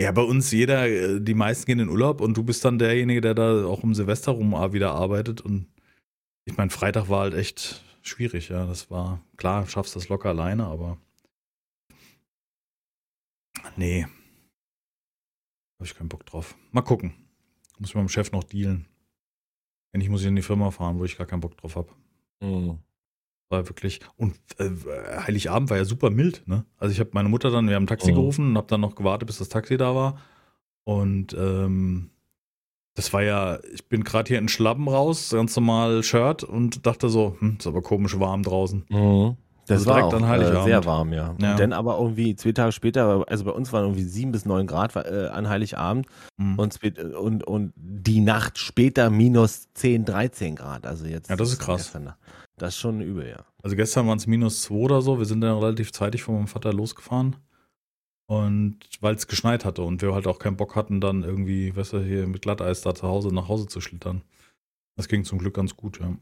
Ja, bei uns jeder, äh, die meisten gehen in Urlaub und du bist dann derjenige, der da auch um Silvester rum wieder arbeitet. Und ich meine, Freitag war halt echt schwierig, ja. Das war, klar, schaffst das locker alleine, aber nee. Habe ich keinen Bock drauf. Mal gucken. Muss mit meinem Chef noch dealen. Wenn nicht, muss ich in die Firma fahren, wo ich gar keinen Bock drauf habe. Mhm. War wirklich. Und äh, Heiligabend war ja super mild, ne? Also ich habe meine Mutter dann, wir haben ein Taxi Mhm. gerufen und habe dann noch gewartet, bis das Taxi da war. Und ähm, das war ja, ich bin gerade hier in Schlappen raus, ganz normal Shirt und dachte so, hm, ist aber komisch warm draußen. Mhm. Das Also war direkt auch an äh, Heiligabend. sehr warm, ja. Ja. Dann aber irgendwie zwei Tage später, also bei uns waren irgendwie sieben bis neun Grad äh, an Heiligabend Hm. und, spät- und, und die Nacht später minus 10, 13 Grad. Also jetzt. Ja, das ist krass. gestern. Das ist schon übel, ja. Also gestern waren es minus zwei oder so. Wir sind dann relativ zeitig von meinem Vater losgefahren. Und weil es geschneit hatte und wir halt auch keinen Bock hatten, dann irgendwie, weißt du, hier mit Glatteis da zu Hause nach Hause zu schlittern. Das ging zum Glück ganz gut, ja.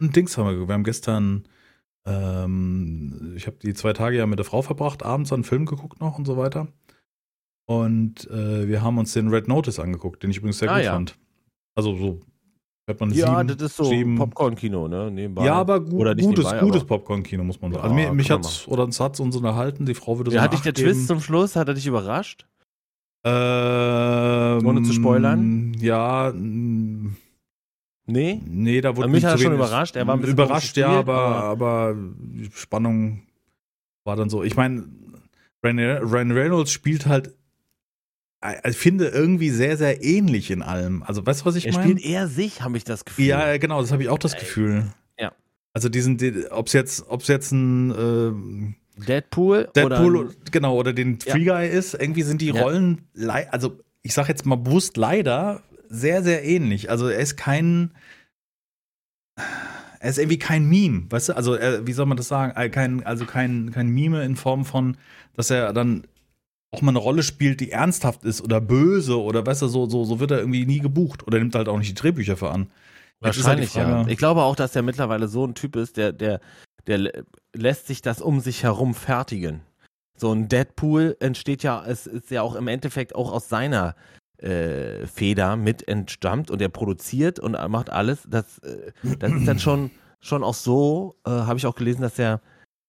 Und Dings haben wir, wir haben gestern, ähm, ich habe die zwei Tage ja mit der Frau verbracht, abends einen Film geguckt noch und so weiter. Und äh, wir haben uns den Red Notice angeguckt, den ich übrigens sehr Ah, gut ja. fand. Also so, hat man Ja, sieben, das ist so sieben, Popcorn-Kino, ne? Nebenbei. ja, aber gu Oder nicht gutes, nebenbei, gutes aber- Popcorn-Kino, muss man sagen. Ja, also mich man hat's, oder uns hat's uns unterhalten, die Frau würde so Ja, eine hat dich der geben. Twist zum Schluss, hat er dich überrascht? Ähm, Ohne zu spoilern? Ja, Nee? nee, da wurde Aber mich hat er schon überrascht, er war ein bisschen überrascht, ja, aber, aber die Spannung war dann so. Ich meine, Ryan, Reynolds spielt halt, ich finde, irgendwie sehr, sehr ähnlich in allem. Also, weißt du, was ich Er meine? spielt eher sich, habe ich das Gefühl. Ja, genau, das habe ich auch das Ey. Gefühl. Ja. Also diesen, ob es jetzt, ob's jetzt ein ähm, Deadpool, Deadpool, oder genau, oder den Ja. Free Guy ist, irgendwie sind die Ja. Rollen, also ich sag jetzt mal bewusst leider, sehr, sehr ähnlich. Also er ist kein, er ist irgendwie kein Meme, weißt du? Also er, wie soll man das sagen? Äh, Kein, also kein, kein Meme in Form von, dass er dann auch mal eine Rolle spielt, die ernsthaft ist oder böse oder weißt du, so, so, so wird er irgendwie nie gebucht oder nimmt halt auch nicht die Drehbücher für an. Halt Wahrscheinlich, ja. Frage- Ich glaube auch, dass er mittlerweile so ein Typ ist, der, der, der lä- lässt sich das um sich herum fertigen. So ein Deadpool entsteht ja, es ist ja auch im Endeffekt auch aus seiner äh, Feder mit entstammt und er produziert und macht alles. Das, äh, das ist dann schon, schon auch so, äh, habe ich auch gelesen, dass er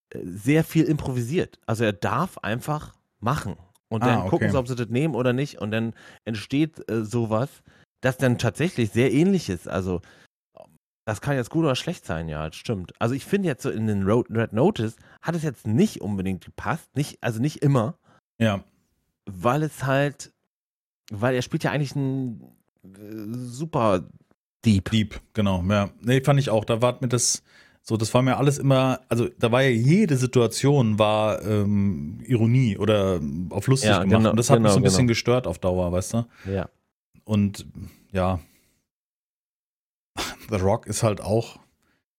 äh, sehr viel improvisiert. Also er darf einfach machen. Und Ah, dann okay. gucken sie, ob sie das nehmen oder nicht. Und dann entsteht äh, sowas, das dann tatsächlich sehr ähnlich ist. Also das kann jetzt gut oder schlecht sein, ja, das stimmt. Also ich finde jetzt so in den Road, Red Notice hat es jetzt nicht unbedingt gepasst, nicht, also nicht immer, Ja. weil es halt, weil er spielt ja eigentlich einen äh, super Dieb. Dieb, genau, ja. Nee, fand ich auch. Da war mir das, so, das war mir alles immer, also da war ja jede Situation war ähm, Ironie oder auf lustig Ja, gemacht. genau, und das hat mich genau, so ein bisschen genau. gestört auf Dauer, weißt du? Ja. Und ja. The Rock ist halt auch,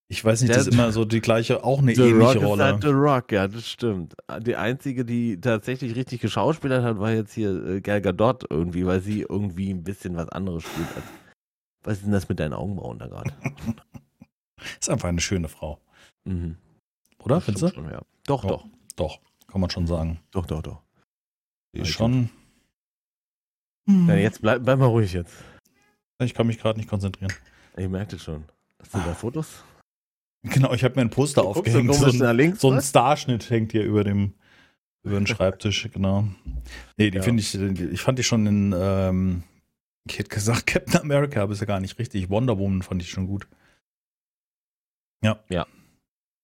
ich weiß nicht, Der- das ist immer so die gleiche, auch eine The Rock ähnliche ist Rolle. halt The Rock, ja, das stimmt. Die einzige, die tatsächlich richtig geschauspielert hat, war jetzt hier äh, Gal Gadot irgendwie, weil sie irgendwie ein bisschen was anderes spielt. Als, was ist denn das mit deinen Augenbrauen da gerade? Ist einfach eine schöne Frau. Mhm. Oder? Findest du? ja. Doch, doch. Doch, kann man schon sagen. Doch, doch, doch. Die ist ich schon. Ja, jetzt bleib, bleib mal ruhig jetzt. Ich kann mich gerade nicht konzentrieren. Ich merkte schon. Hast du da Fotos? Genau, ich habe mir ein Poster aufgehängt. So ein, nach links, so ein was? Starschnitt hängt hier über dem über den Schreibtisch, genau. Nee, die Ja. finde ich, ich fand die schon in, ähm, ich hätte gesagt Captain America, aber ist ja gar nicht richtig. Wonder Woman fand ich schon gut. Ja. Ja.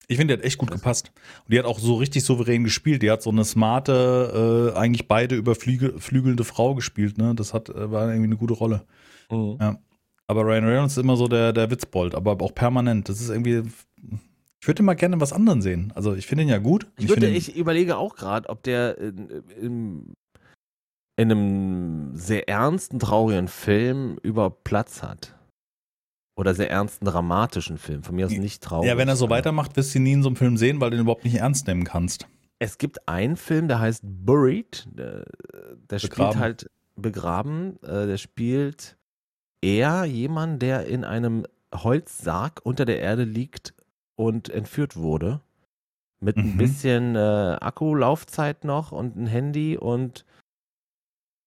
Ich finde, die hat echt gut gepasst. Und die hat auch so richtig souverän gespielt. Die hat so eine smarte, äh, eigentlich beide überflügelnde Frau gespielt, ne? Das hat, äh, war irgendwie eine gute Rolle. Mhm. Ja. Aber Ryan Reynolds ist immer so der, der Witzbold, aber auch permanent. Das ist irgendwie. Ich würde mal gerne was anderem sehen. Also ich finde ihn ja gut. Ich, würde, ihn- ich überlege auch gerade, ob der in, in, in einem sehr ernsten, traurigen Film über Platz hat. Oder sehr ernsten, dramatischen Film. Von mir aus nicht traurig. ja, wenn er so weitermacht, wirst du ihn nie in so einem Film sehen, weil du ihn überhaupt nicht ernst nehmen kannst. Es gibt einen Film, der heißt Buried. Der, der spielt halt begraben. Äh, der spielt eher jemand, der in einem Holzsarg unter der Erde liegt und entführt wurde. Mit ein Mhm. bisschen äh, Akkulaufzeit noch und ein Handy und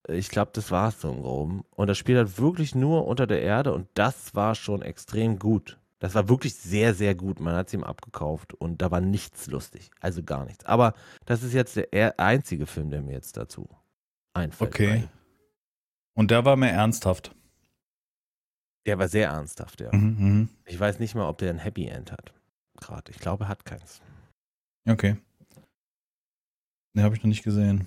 ich glaube, das war es so im Groben. Und das spielt halt wirklich nur unter der Erde und das war schon extrem gut. Das war wirklich sehr, sehr gut. Man hat es ihm abgekauft und da war nichts lustig. Also gar nichts. Aber das ist jetzt der er- einzige Film, der mir jetzt dazu einfällt. Okay. Und der war mehr ernsthaft. Der war sehr ernsthaft, ja. Mhm, mhm. Ich weiß nicht mal, ob der ein Happy End hat. Gerade. Ich glaube, er hat keins. Okay. Den habe ich noch nicht gesehen.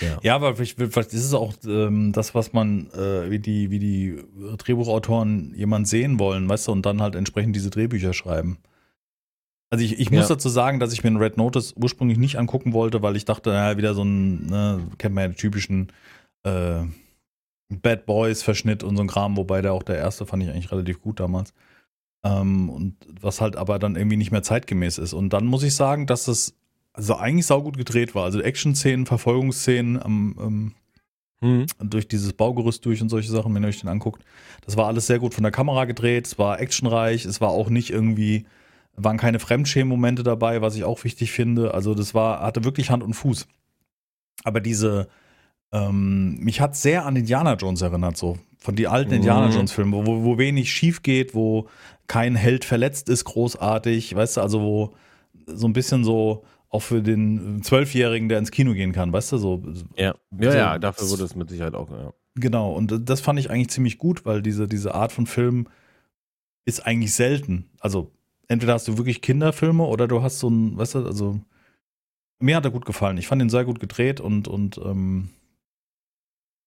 Ja. Ja, aber vielleicht, vielleicht ist es auch ähm, das, was man, äh, wie die, wie die Drehbuchautoren jemand sehen wollen, weißt du, und dann halt entsprechend diese Drehbücher schreiben. Also ich, ich muss Ja. dazu sagen, dass ich mir einen Red Notice ursprünglich nicht angucken wollte, weil ich dachte, ja, wieder so ein, ne, kennt man ja den typischen äh, Bad Boys Verschnitt und so ein Kram, wobei der auch der erste fand ich eigentlich relativ gut damals. Ähm, und was halt aber dann irgendwie nicht mehr zeitgemäß ist. Und dann muss ich sagen, dass es also eigentlich saugut gedreht war. Also Action-Szenen, Verfolgungsszenen am, ähm, Hm. durch dieses Baugerüst durch und solche Sachen, wenn ihr euch den anguckt. Das war alles sehr gut von der Kamera gedreht, es war actionreich, es war auch nicht irgendwie, waren keine Fremdschämen-Momente dabei, was ich auch wichtig finde. Also das war, hatte wirklich Hand und Fuß. Aber diese, ähm, mich hat sehr an Indiana Jones erinnert, so. Von die alten Mhm. Indiana Jones-Filmen, wo, wo wenig schief geht, wo kein Held verletzt ist, großartig, weißt du, also wo so ein bisschen so auch für den Zwölfjährigen, der ins Kino gehen kann, weißt du, so, Ja, ja, So, ja, dafür wurde es mit Sicherheit auch. Ja. Genau, und das fand ich eigentlich ziemlich gut, weil diese, diese Art von Film ist eigentlich selten. Also, entweder hast du wirklich Kinderfilme oder du hast so ein, weißt du, also, mir hat er gut gefallen. Ich fand ihn sehr gut gedreht und, und ähm,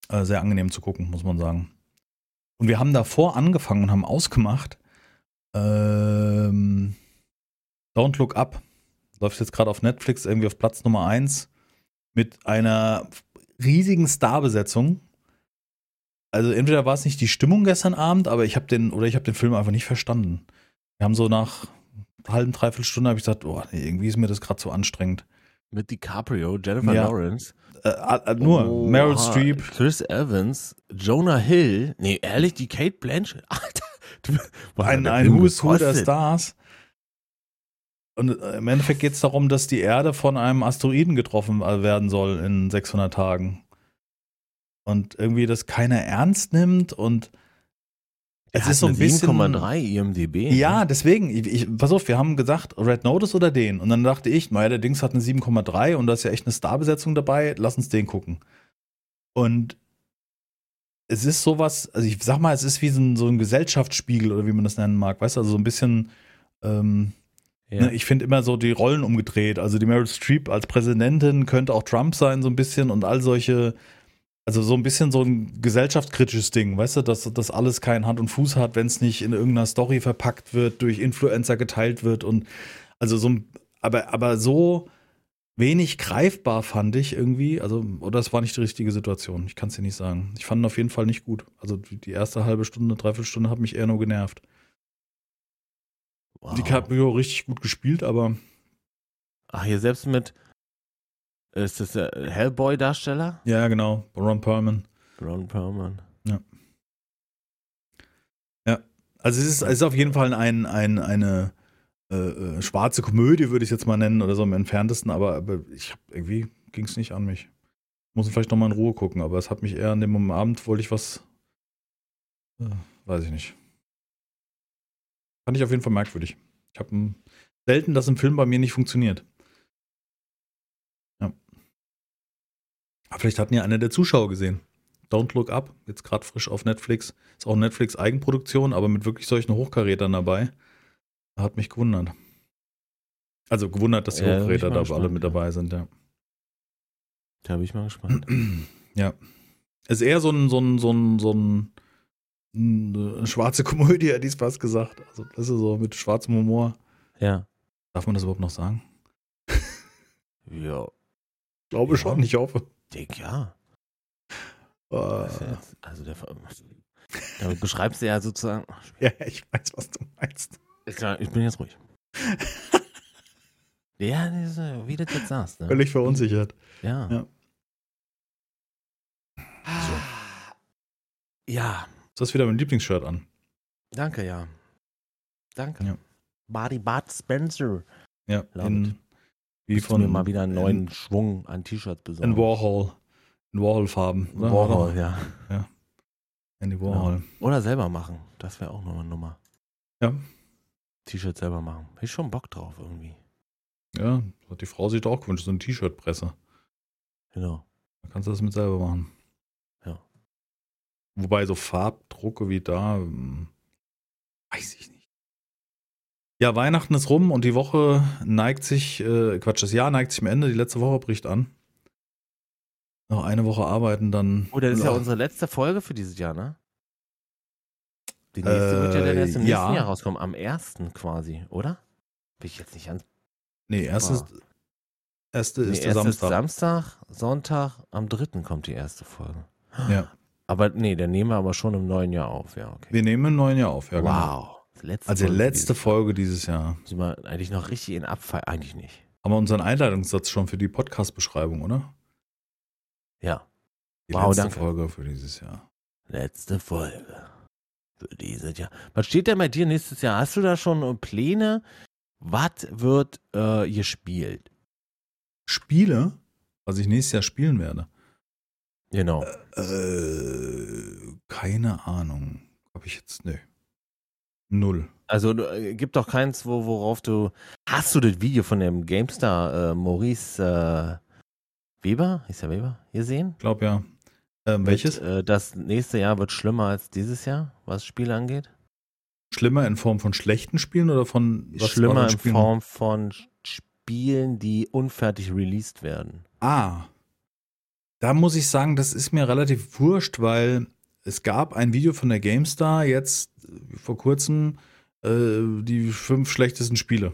äh, sehr angenehm zu gucken, muss man sagen. Und wir haben davor angefangen und haben ausgemacht, ähm, Don't Look Up. Läuft jetzt gerade auf Netflix irgendwie auf Platz Nummer 1 mit einer riesigen Starbesetzung. Also entweder war es nicht die Stimmung gestern Abend, aber ich habe den oder ich habe den Film einfach nicht verstanden. Wir haben so nach einer halben dreiviertel Stunde habe ich gesagt, oh, nee, irgendwie ist mir das gerade zu anstrengend. Mit DiCaprio, Jennifer Ja. Lawrence. Äh, äh, nur Oha, Meryl Streep. Chris Evans, Jonah Hill. Nee, ehrlich, die Kate Blanchett. Alter. Du, ein, der ein Who's Who der? Stars. Und äh, im Endeffekt geht es darum, dass die Erde von einem Asteroiden getroffen äh, werden soll in 600 Tagen. Und irgendwie das keiner ernst nimmt und es ist so ein bisschen 7,3 IMDb. Ja, deswegen, ich, ich, pass auf, wir haben gesagt, Red Notice oder den. Und dann dachte ich, naja, der Dings hat eine 7,3 und da ist ja echt eine Starbesetzung dabei, lass uns den gucken. Und es ist sowas, also ich sag mal, es ist wie so ein, so ein Gesellschaftsspiegel oder wie man das nennen mag, weißt du, also so ein bisschen, ähm, Ja. ne, ich finde immer so die Rollen umgedreht. Also die Meryl Streep als Präsidentin könnte auch Trump sein, so ein bisschen und all solche, also so ein bisschen so ein gesellschaftskritisches Ding, weißt du, dass das alles keinen Hand und Fuß hat, wenn es nicht in irgendeiner Story verpackt wird, durch Influencer geteilt wird und also so ein, aber, aber so wenig greifbar fand ich irgendwie, also, oder es war nicht die richtige Situation, ich kann es dir nicht sagen. Ich fand ihn auf jeden Fall nicht gut. Also die die erste halbe Stunde, dreiviertel Stunde hat mich eher nur genervt. Wow. Die Cabrio richtig gut gespielt, aber Ach, hier selbst mit. Ist das der Hellboy-Darsteller? ja, genau, Ron Perlman. Ron Perlman. Also es ist, es ist auf jeden Fall ein, ein, eine äh, äh, schwarze Komödie, würde ich jetzt mal nennen, oder so im entferntesten, aber, aber ich hab, irgendwie ging es nicht an mich. Muss vielleicht nochmal in Ruhe gucken, aber es hat mich eher an dem Abend, wollte ich was Äh, weiß ich nicht. Fand ich auf jeden Fall merkwürdig. Ich habe selten, dass ein Film bei mir nicht funktioniert. Ja. Aber vielleicht hatten ja einer der Zuschauer gesehen. Don't Look Up, jetzt gerade frisch auf Netflix. Ist auch Netflix Eigenproduktion, aber mit wirklich solchen Hochkarätern dabei. Hat mich gewundert. Also gewundert, dass die Ja, Hochkaräter bin da mal alle gespannt, mit dabei sind, ja. Da bin ich mal gespannt. Ja. Ist eher so ein, so ein, so ein, so ein, eine schwarze Komödie, hätte ich fast gesagt. Also, das ist so mit schwarzem Humor. Ja. Darf man das überhaupt noch sagen? Ja, Glaube Ja. schon, ich hoffe. denk ja. Äh, ja jetzt, also der, damit beschreibst du ja sozusagen. Ja, ich weiß, was du meinst. klar, ich bin jetzt ruhig. ja, wie du das jetzt sagst. Ne? Völlig verunsichert. Ja. Ja. Ja, Du hast wieder mein Lieblingsshirt an. danke, ja. Danke. Ja. Body Bud Spencer. Ja, in, wie von mir mal wieder einen in, neuen Schwung an T-Shirts besorgen. in Warhol. In Warhol-Farben. Warhol, ja. Andy Warhol. Oder selber machen. Das wäre auch noch eine Nummer. Ja. T-Shirt selber machen. Hätte ich schon Bock drauf irgendwie. Ja, hat die Frau sich doch auch gewünscht, so eine T-Shirt-Presse. Genau. Da kannst du das mit selber machen. Wobei so Farbdrucke wie da, hm, weiß ich nicht. Ja, Weihnachten ist rum und die Woche neigt sich, äh, Quatsch, das Jahr neigt sich am Ende, die letzte Woche bricht an. Noch eine Woche arbeiten, dann. Oh, das ist ja unsere letzte Folge für dieses Jahr, ne? Die nächste wird ja dann Äh, erst im ja. nächsten Jahr rauskommen. Am 1. quasi, oder? Bin ich jetzt nicht ganz. Nee, erstes, erste Nee, ist der erst ist Samstag. Samstag, Sonntag, am 3. kommt die erste Folge. Ja. Aber nee, dann nehmen wir aber schon im neuen Jahr auf, ja, okay. Wir nehmen im neuen Jahr auf, ja, genau. wow. Letzte Also die letzte Folge dieses Jahr. Jahr. Sind wir eigentlich noch richtig in Abfall? Eigentlich nicht. Haben wir unseren Einleitungssatz schon für die Podcast-Beschreibung, oder? Ja. Die Wow, letzte danke. Folge für dieses Jahr. Letzte Folge. Für dieses Jahr. Was steht denn bei dir nächstes Jahr? Hast du da schon äh, Pläne? Was wird äh, gespielt? Spiele, was ich nächstes Jahr spielen werde. Genau. Äh, keine Ahnung. Hab ich jetzt, nö. Null. Also äh, gibt doch keins, wo, worauf du. Hast du das Video von dem GameStar äh, Maurice äh, Weber? Ist der Weber? gesehen? Glaub ja. Ähm, welches? Mit, äh, das nächste Jahr wird schlimmer als dieses Jahr, was Spiele angeht. Schlimmer in Form von schlechten Spielen oder von was schlimmer in? Form von Spielen, die unfertig released werden. Ah. Da muss ich sagen, das ist mir relativ wurscht, weil es gab ein Video von der GameStar jetzt äh, vor kurzem, äh, die fünf schlechtesten Spiele.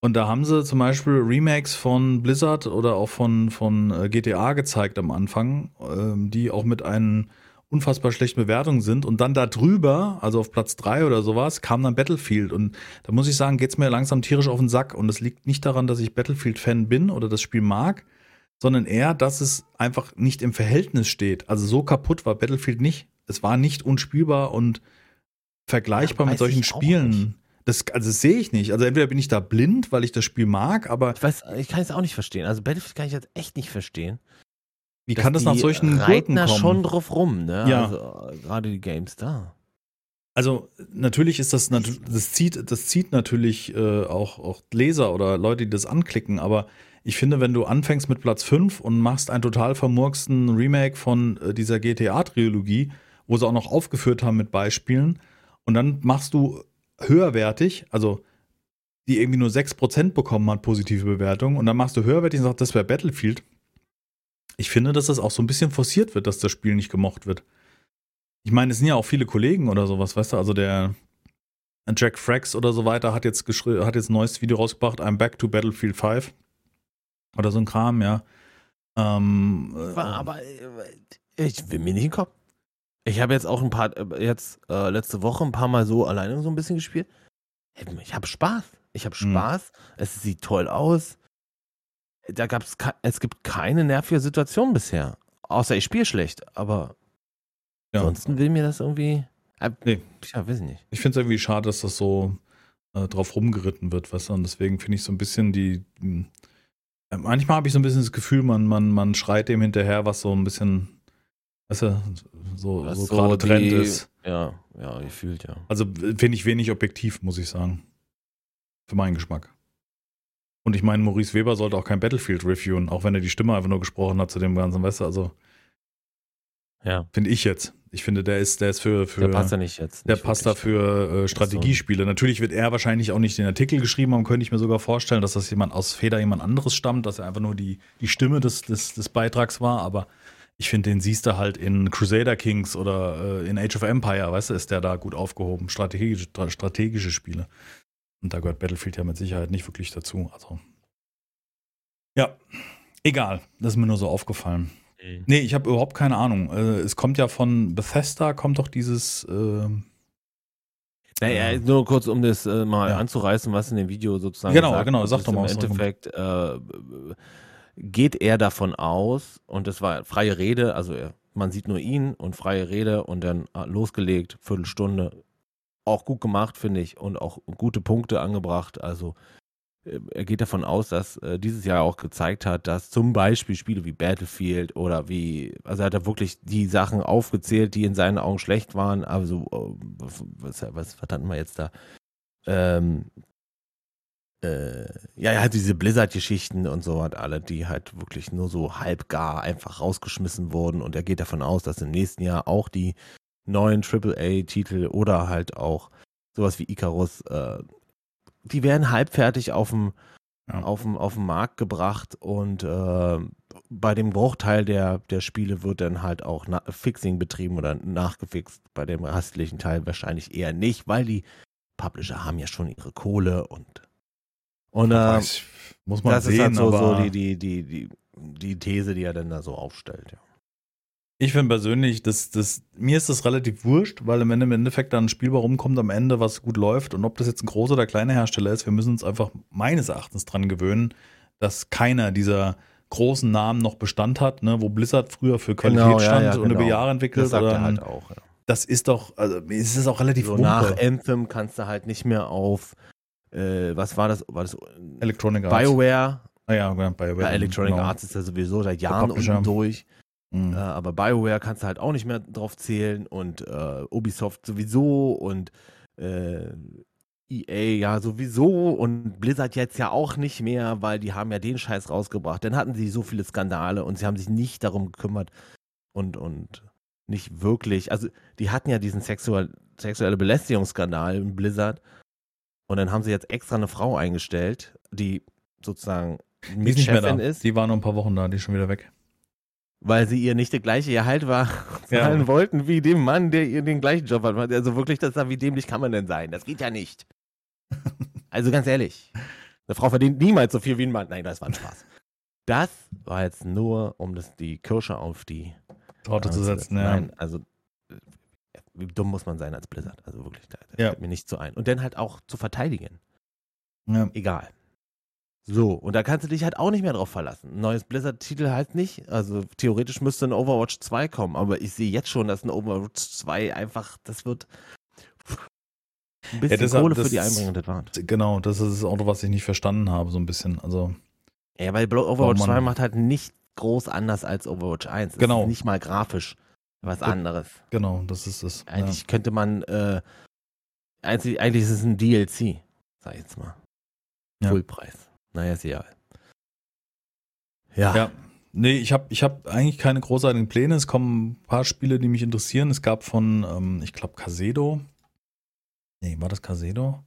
Und da haben sie zum Beispiel Remakes von Blizzard oder auch von, von äh, GTA gezeigt am Anfang, ähm, die auch mit einen unfassbar schlechten Bewertungen sind. Und dann da drüber, also auf Platz drei oder sowas, kam dann Battlefield. Und da muss ich sagen, geht's mir langsam tierisch auf den Sack. Und es liegt nicht daran, dass ich Battlefield-Fan bin oder das Spiel mag, sondern eher, dass es einfach nicht im Verhältnis steht. Also so kaputt war Battlefield nicht. Es war nicht unspielbar und vergleichbar Ja, mit solchen Spielen. Das, also das sehe ich nicht. Also entweder bin ich da blind, weil ich das Spiel mag, aber Ich weiß, ich kann es auch nicht verstehen. Also Battlefield kann ich jetzt echt nicht verstehen. wie kann das nach solchen reiten da kommen? schon drauf rum, ne? Ja. Also, äh, gerade die GameStar. Also natürlich ist das das zieht das zieht natürlich äh, auch auch Leser oder Leute, die das anklicken, aber ich finde, wenn du anfängst mit Platz 5 und machst einen total vermurksten Remake von äh, dieser GTA Trilogie, wo sie auch noch aufgeführt haben mit Beispielen und dann machst du höherwertig, also die irgendwie nur 6% bekommen hat positive Bewertungen und dann machst du höherwertig und sagst, das wäre Battlefield. Ich finde, dass das auch so ein bisschen forciert wird, dass das Spiel nicht gemocht wird. Ich meine, es sind ja auch viele Kollegen oder sowas, weißt du, also der Jack Frax oder so weiter hat jetzt hat jetzt ein neues Video rausgebracht, I'm back to Battlefield 5. Oder so ein Kram, ja. Ähm, äh, aber äh, ich will mir nicht in den Kopf. Ich habe jetzt auch ein paar, äh, jetzt äh, letzte Woche ein paar Mal so alleine so ein bisschen gespielt. Ich habe Spaß. Ich habe Mhm. Spaß. Es sieht toll aus. Da gab's es gibt keine nervige Situation bisher. Außer ich spiele schlecht. Aber ja. ansonsten will mir das irgendwie. Äh, Nee. Ja, weiß ich nicht. Ich finde es irgendwie schade, dass das so äh, drauf rumgeritten wird, weißt du, und deswegen finde ich so ein bisschen die. mh, äh, manchmal habe ich so ein bisschen das Gefühl, man, man, man schreit dem hinterher, was so ein bisschen, weißt du, so, Was so so gerade die- Trend ist. Ja, ja, gefühlt, ja. Also finde ich wenig objektiv, muss ich sagen. Für meinen Geschmack. Und ich meine, Maurice Weber sollte auch kein Battlefield reviewen, auch wenn er die Stimme einfach nur gesprochen hat zu dem ganzen, weißt du, also. Ja. Finde ich jetzt. Ich finde, der ist, der ist für, für der passt ja nicht jetzt. der nicht passt da für äh, Strategiespiele. Natürlich wird er wahrscheinlich auch nicht den Artikel geschrieben haben, könnte ich mir sogar vorstellen, dass das jemand aus Feder jemand anderes stammt, dass er einfach nur die, die Stimme des, des, des Beitrags war, aber ich finde, den siehst du halt in Crusader Kings oder äh, in Age of Empire, weißt du, ist der da gut aufgehoben. Strategische, strategische Spiele. Und da gehört Battlefield ja mit Sicherheit nicht wirklich dazu. Also. Ja, egal. Das ist mir nur so aufgefallen. Mhm. Nee, ich habe überhaupt keine Ahnung. Äh, es kommt ja von Bethesda, kommt doch dieses. Äh, Naja, Ja. nur kurz, um das äh, mal Ja. anzureißen, was in dem Video sozusagen Genau, gesagt genau, sag doch mal, Im. Endeffekt äh, geht er davon aus, und das war freie Rede, also man sieht nur ihn und freie Rede und dann äh, losgelegt, Viertelstunde. Auch gut gemacht, finde ich, und auch gute Punkte angebracht. Also er geht davon aus, dass äh, dieses Jahr auch gezeigt hat, dass zum Beispiel Spiele wie Battlefield oder wie, also er hat da wirklich die Sachen aufgezählt, die in seinen Augen schlecht waren. Also, äh, was, was, hatten wir jetzt da? Ähm, äh, ja, er hat diese Blizzard-Geschichten und so hat alle, die halt wirklich nur so halbgar einfach rausgeschmissen wurden. Und er geht davon aus, dass im nächsten Jahr auch die neuen AAA-Titel oder halt auch sowas wie Icarus, äh, die werden halbfertig auf dem Ja. auf dem auf den Markt gebracht und äh, bei dem Bruchteil der, der Spiele wird dann halt auch na Fixing betrieben oder nachgefixt. Bei dem restlichen Teil wahrscheinlich eher nicht, weil die Publisher haben ja schon ihre Kohle und und äh, weiß, muss man das sehen, ist halt so, so die, die, die, die, die These, die er dann da so aufstellt. Ja. Ich finde persönlich, das, das, mir ist das relativ wurscht, weil im Ende- im Endeffekt dann ein Spiel rumkommt am Ende, was gut läuft. Und ob das jetzt ein großer oder kleiner Hersteller ist, wir müssen uns einfach meines Erachtens dran gewöhnen, dass keiner dieser großen Namen noch Bestand hat, ne, wo Blizzard früher für Qualität Genau, ja, stand ja, und über genau. Jahre entwickelt. Das sagt oder er halt auch. Ja. das ist doch, also es ist auch relativ So Wumpe. nach Anthem kannst du halt nicht mehr auf, äh, was war das? War das Electronic Arts. BioWare? Ah ja, ja, BioWare. Ja, Electronic genau. Arts ist ja sowieso seit Jahren unten durch. Mhm. Äh, aber BioWare kannst du halt auch nicht mehr drauf zählen und äh, Ubisoft sowieso und äh, EA ja sowieso und Blizzard jetzt ja auch nicht mehr, weil die haben ja den Scheiß rausgebracht. Dann hatten sie so viele Skandale und sie haben sich nicht darum gekümmert und, und nicht wirklich. Also die hatten ja diesen sexuell, sexuelle Belästigungsskandal in Blizzard und dann haben sie jetzt extra eine Frau eingestellt, die sozusagen Die ist nicht mehr da. Ist Die war nur ein paar Wochen da, die ist schon wieder weg. Weil sie ihr nicht der gleiche Gehalt war, Ja. zahlen wollten wie dem Mann, der ihr den gleichen Job hat. Also wirklich, das wie dämlich kann man denn sein? Das geht ja nicht. Also ganz ehrlich, eine Frau verdient niemals so viel wie ein Mann. Nein, das war ein Spaß. Das war jetzt nur, um das, die Kirsche auf die Torte zu setzen, ja. Nein, also äh, wie dumm muss man sein als Blizzard? Also wirklich, da, da Ja. fällt mir nicht so ein. Und dann halt auch zu verteidigen. ja. Egal. So, und da kannst du dich halt auch nicht mehr drauf verlassen. Ein neues Blizzard-Titel halt nicht. Also theoretisch müsste ein Overwatch 2 kommen, aber ich sehe jetzt schon, dass ein Overwatch 2 einfach, das wird ein bisschen deshalb, Kohle für das die ist- Einbringung das war. Genau, das ist das Auto, was ich nicht verstanden habe, so ein bisschen. Also, Ja, weil Overwatch Oh, Mann. 2 macht halt nicht groß anders als Overwatch 1. Es Genau. Ist nicht mal grafisch was Ja. anderes. genau, das ist es. Ja. Eigentlich könnte man, äh, eigentlich, eigentlich ist es ein DLC, sag ich jetzt mal. Ja. Fullpreis. Naja, ist egal. Ja. Ja. Nee, ich habe ich hab eigentlich keine großartigen Pläne. Es kommen ein paar Spiele, die mich interessieren. Es gab von, ähm, ich glaube, Casedo. Nee, war das Casedo?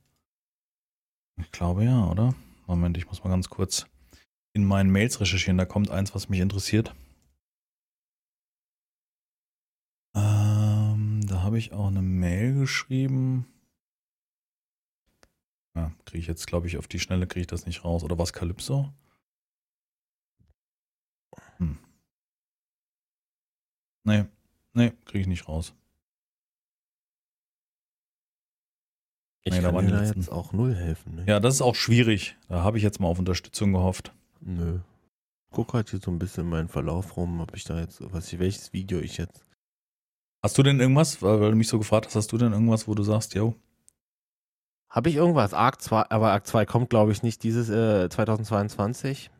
Ich glaube ja, oder? Moment, ich muss mal ganz kurz in meinen Mails recherchieren. Da kommt eins, was mich interessiert. Ähm, da habe ich auch eine Mail geschrieben. Ja, kriege ich jetzt, glaube ich, auf die Schnelle kriege ich das nicht raus. Oder was Calypso? Hm. Nee, nee, kriege ich nicht raus. Ich Nee, da kann waren dir da jetzt auch null helfen. Ne? Ja, das ist auch schwierig. Da habe ich jetzt mal auf Unterstützung gehofft. Nö. Guck halt hier so ein bisschen meinen Verlauf rum, ob ich da jetzt, was, welches Video ich jetzt. Hast du denn irgendwas, weil, weil du mich so gefragt hast, hast du denn irgendwas, wo du sagst, yo, Habe ich irgendwas? Arc 2, aber Arc 2 kommt, glaube ich, nicht dieses äh, 2022.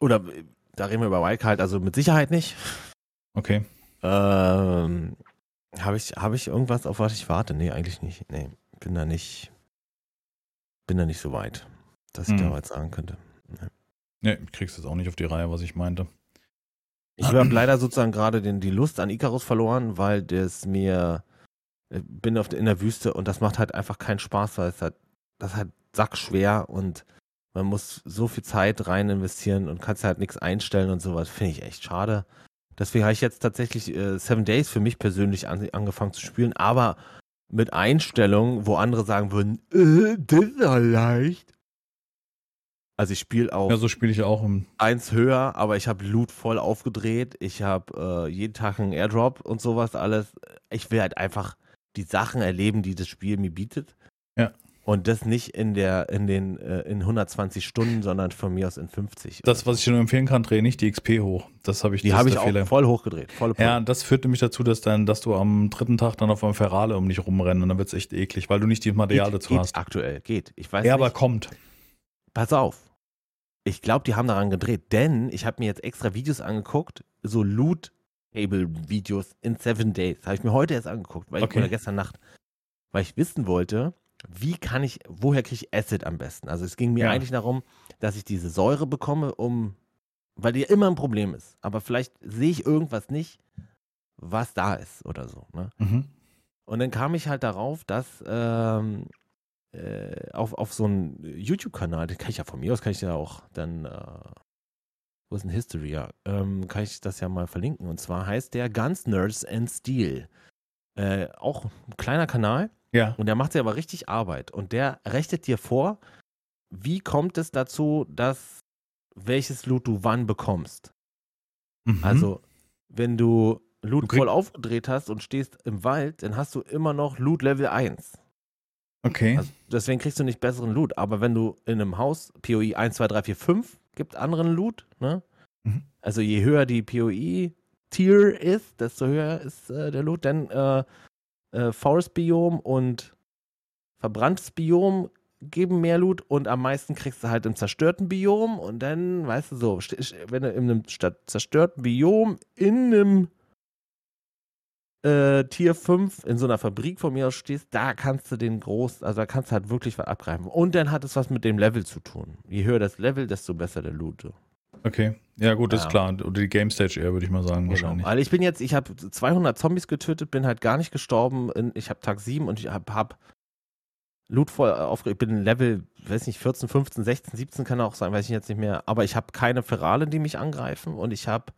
Oder äh, da reden wir über Wildcard, also mit Sicherheit nicht. okay. Ähm, Habe ich, hab ich irgendwas, auf was ich warte? Nee, eigentlich nicht. Nee, bin da nicht, bin da nicht so weit, dass ich Hm. da was sagen könnte. Nee, ich krieg's jetzt auch nicht auf die Reihe, was ich meinte. Ich habe leider sozusagen gerade den, die Lust an Icarus verloren, weil das mir bin auf, der- in der Wüste und das macht halt einfach keinen Spaß, weil es halt, das ist halt sackschwer und man muss so viel Zeit rein investieren und kannst halt nichts einstellen und sowas. Finde ich echt schade. Deswegen habe ich jetzt tatsächlich äh, Seven Days für mich persönlich an, angefangen zu spielen, aber mit Einstellungen, wo andere sagen würden, äh, das ist ja leicht. Also ich spiele auch Ja, so spiele ich auch im. eins höher, aber ich habe Loot voll aufgedreht. Ich habe äh, jeden Tag einen Airdrop und sowas alles. Ich will halt einfach die Sachen erleben, die das Spiel mir bietet. Ja. Und das nicht in der in den äh, in 120 Stunden, sondern von mir aus in 50. Das, was ich dir nur empfehlen kann, dreh nicht die XP hoch. Das habe ich die habe ich der auch Fehler. voll hochgedreht. Pulle. Ja, das führt nämlich dazu, dass dann, dass du am dritten Tag dann auf einem Ferrari um dich rumrennen und dann wird's echt eklig, weil du nicht die Material geht, dazu geht hast. aktuell, geht. Ich weiß Ja, nicht. aber kommt. Pass auf. Ich glaube, die haben daran gedreht, denn ich habe mir jetzt extra Videos angeguckt, so Loot-Table-Videos in Seven Days. Habe ich mir heute erst angeguckt, weil Okay. ich oder gestern Nacht, weil ich wissen wollte, wie kann ich, woher kriege ich Acid am besten? Also es ging mir Ja. eigentlich darum, dass ich diese Säure bekomme, um, weil die ja immer ein Problem ist. Aber vielleicht sehe ich irgendwas nicht, was da ist oder so. Ne? Mhm. Und dann kam ich halt darauf, dass ähm, äh, auf, auf so einen YouTube-Kanal, den kann ich ja von mir aus, kann ich ja auch dann, äh, wo ist denn History? Ja, ähm, kann ich das ja mal verlinken. Und zwar heißt der Guns, Nerds and Steel. Äh, auch ein kleiner Kanal Ja. und der macht sich aber richtig Arbeit. Und der rechnet dir vor, wie kommt es dazu, dass welches Loot du wann bekommst. Mhm. Also, wenn du Loot Du voll aufgedreht hast und stehst im Wald, dann hast du immer noch Loot Level 1. okay. Also deswegen kriegst du nicht besseren Loot. Aber wenn du in einem Haus POI 1, 2, 3, 4, 5 gibt anderen Loot, ne? Mhm. Also je höher die POI-Tier ist, desto höher ist äh, der Loot. Dann äh, äh, Forest-Biom und verbranntes Biom geben mehr Loot und am meisten kriegst du halt im zerstörten Biom und dann, weißt du so, wenn du in einem statt zerstörten Biom in einem äh, Tier 5 in so einer Fabrik von mir aus stehst, da kannst du den groß, also da kannst du halt wirklich was abgreifen. Und dann hat es was mit dem Level zu tun. Je höher das Level, desto besser der Loot. Okay. Ja, gut, das Ja. ist klar. Oder die Game Stage eher, würde ich mal sagen, wahrscheinlich. Genau. Also ich bin jetzt, ich habe 200 Zombies getötet, bin halt gar nicht gestorben. Ich habe Tag 7 und ich habe hab Loot voll aufge... Ich bin Level, weiß nicht, 14, 15, 16, 17 kann auch sein, weiß ich jetzt nicht mehr. Aber ich habe keine Ferale, die mich angreifen und ich habe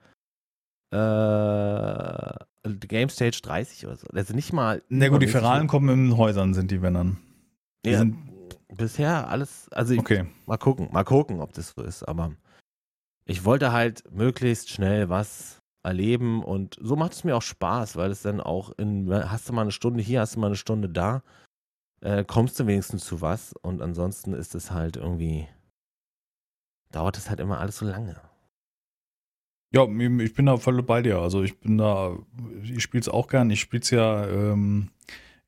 äh, Game Stage 30 oder so. Also nicht mal... Na gut, die Feralen kommen in Häusern, sind die, wenn dann. Die Ja, sind, bisher alles, also ich, okay. mal gucken, mal gucken, ob das so ist. Aber ich wollte halt möglichst schnell was erleben und so macht es mir auch Spaß, weil es dann auch in, hast du mal eine Stunde hier, hast du mal eine Stunde da, äh, kommst du wenigstens zu was und ansonsten ist es halt irgendwie, dauert es halt immer alles so lange. Ja, ich bin da voll bei dir. Also ich bin da, ich spiele es auch gern. Ich spiele es ja, ähm,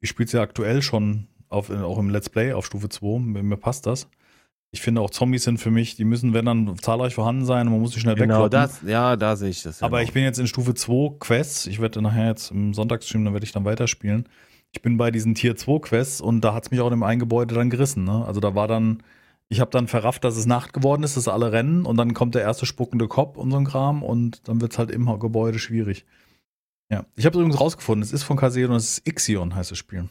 ich spiele es ja aktuell schon auf, auch im Let's Play auf Stufe 2. Mir, mir passt das. Ich finde auch Zombies sind für mich, die müssen, wenn dann zahlreich vorhanden sein und man muss sie schnell Genau, wegkloppen. das, ja, da sehe ich das. ja Aber noch. ich bin jetzt in Stufe 2 Quests. Ich werde nachher jetzt im Sonntagsstream, dann werde ich dann weiterspielen. Ich bin bei diesen Tier 2 Quests und da hat es mich auch in dem einen Gebäude dann gerissen. Ne? Also da war dann, ich habe dann verrafft, dass es Nacht geworden ist, dass alle rennen und dann kommt der erste spuckende Kopf und so ein Kram und dann wird es halt im Gebäude schwierig. Ja, ich habe übrigens rausgefunden, es ist von und es ist Ixion, heißt das Spiel.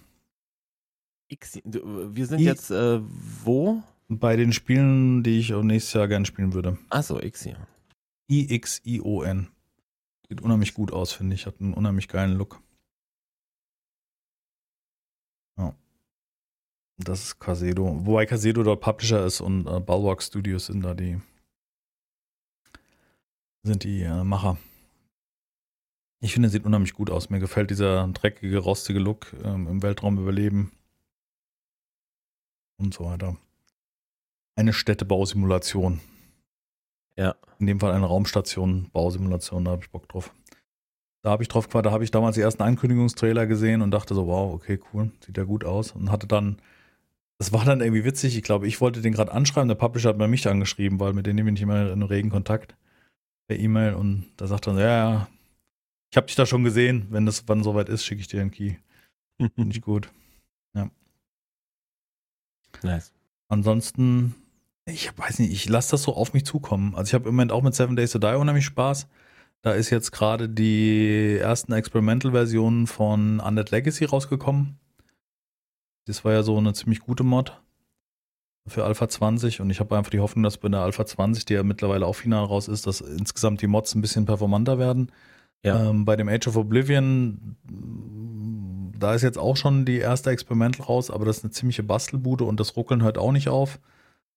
Du, wir sind I- jetzt äh, wo? Bei den Spielen, die ich nächstes Jahr gerne spielen würde. Achso, hier. I-X-I-O-N. Sieht unheimlich gut aus, finde ich. Hat einen unheimlich geilen Look. Das ist Casedo. Wobei Casedo dort Publisher ist und äh, Bulwark Studios sind da die sind die äh, Macher. Ich finde, sieht unheimlich gut aus. Mir gefällt dieser dreckige, rostige Look ähm, im Weltraum überleben. Und so weiter. Eine Städtebausimulation. Ja. In dem Fall eine Raumstation, Bausimulation, da habe ich Bock drauf. Da habe ich drauf da habe ich damals die ersten Ankündigungstrailer gesehen und dachte so, wow, okay, cool, sieht ja gut aus. Und hatte dann, das war dann irgendwie witzig, ich glaube, ich wollte den gerade anschreiben, der Publisher hat bei mich angeschrieben, weil mit denen bin ich immer in regen Kontakt per E-Mail und da sagt er, ja, ja, Ich habe dich da schon gesehen. Wenn das wann soweit ist, schicke ich dir einen Key. Finde ich gut. Ja. Nice. Ansonsten, ich weiß nicht, ich lasse das so auf mich zukommen. Also ich habe im Moment auch mit Seven Days to Die unheimlich Spaß. Da ist jetzt gerade die ersten Experimental-Versionen von Undead Legacy rausgekommen. Das war ja so eine ziemlich gute Mod für Alpha 20 und ich habe einfach die Hoffnung, dass bei der Alpha 20, die ja mittlerweile auch final raus ist, dass insgesamt die Mods ein bisschen performanter werden. Ja. Ähm, bei dem Age of Oblivion, da ist jetzt auch schon die erste Experimental raus, aber das ist eine ziemliche Bastelbude und das Ruckeln hört auch nicht auf.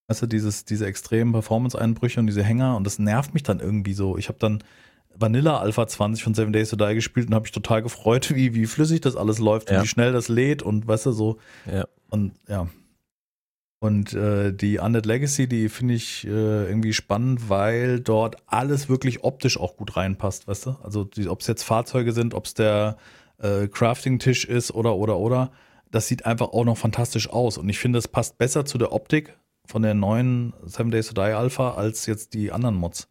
Weißt du, dieses, diese extremen Performance-Einbrüche und diese Hänger und das nervt mich dann irgendwie so. Ich habe dann Vanilla Alpha 20 von Seven Days to Die gespielt und habe mich total gefreut, wie, wie flüssig das alles läuft Ja. und wie schnell das lädt und weißt du, so. Ja. Und ja. Und äh, die Undead Legacy, die finde ich äh, irgendwie spannend, weil dort alles wirklich optisch auch gut reinpasst, weißt du? Also ob es jetzt Fahrzeuge sind, ob es der äh, Crafting-Tisch ist oder oder oder, das sieht einfach auch noch fantastisch aus. Und ich finde, es passt besser zu der Optik von der neuen Seven Days to Die Alpha als jetzt die anderen Mods.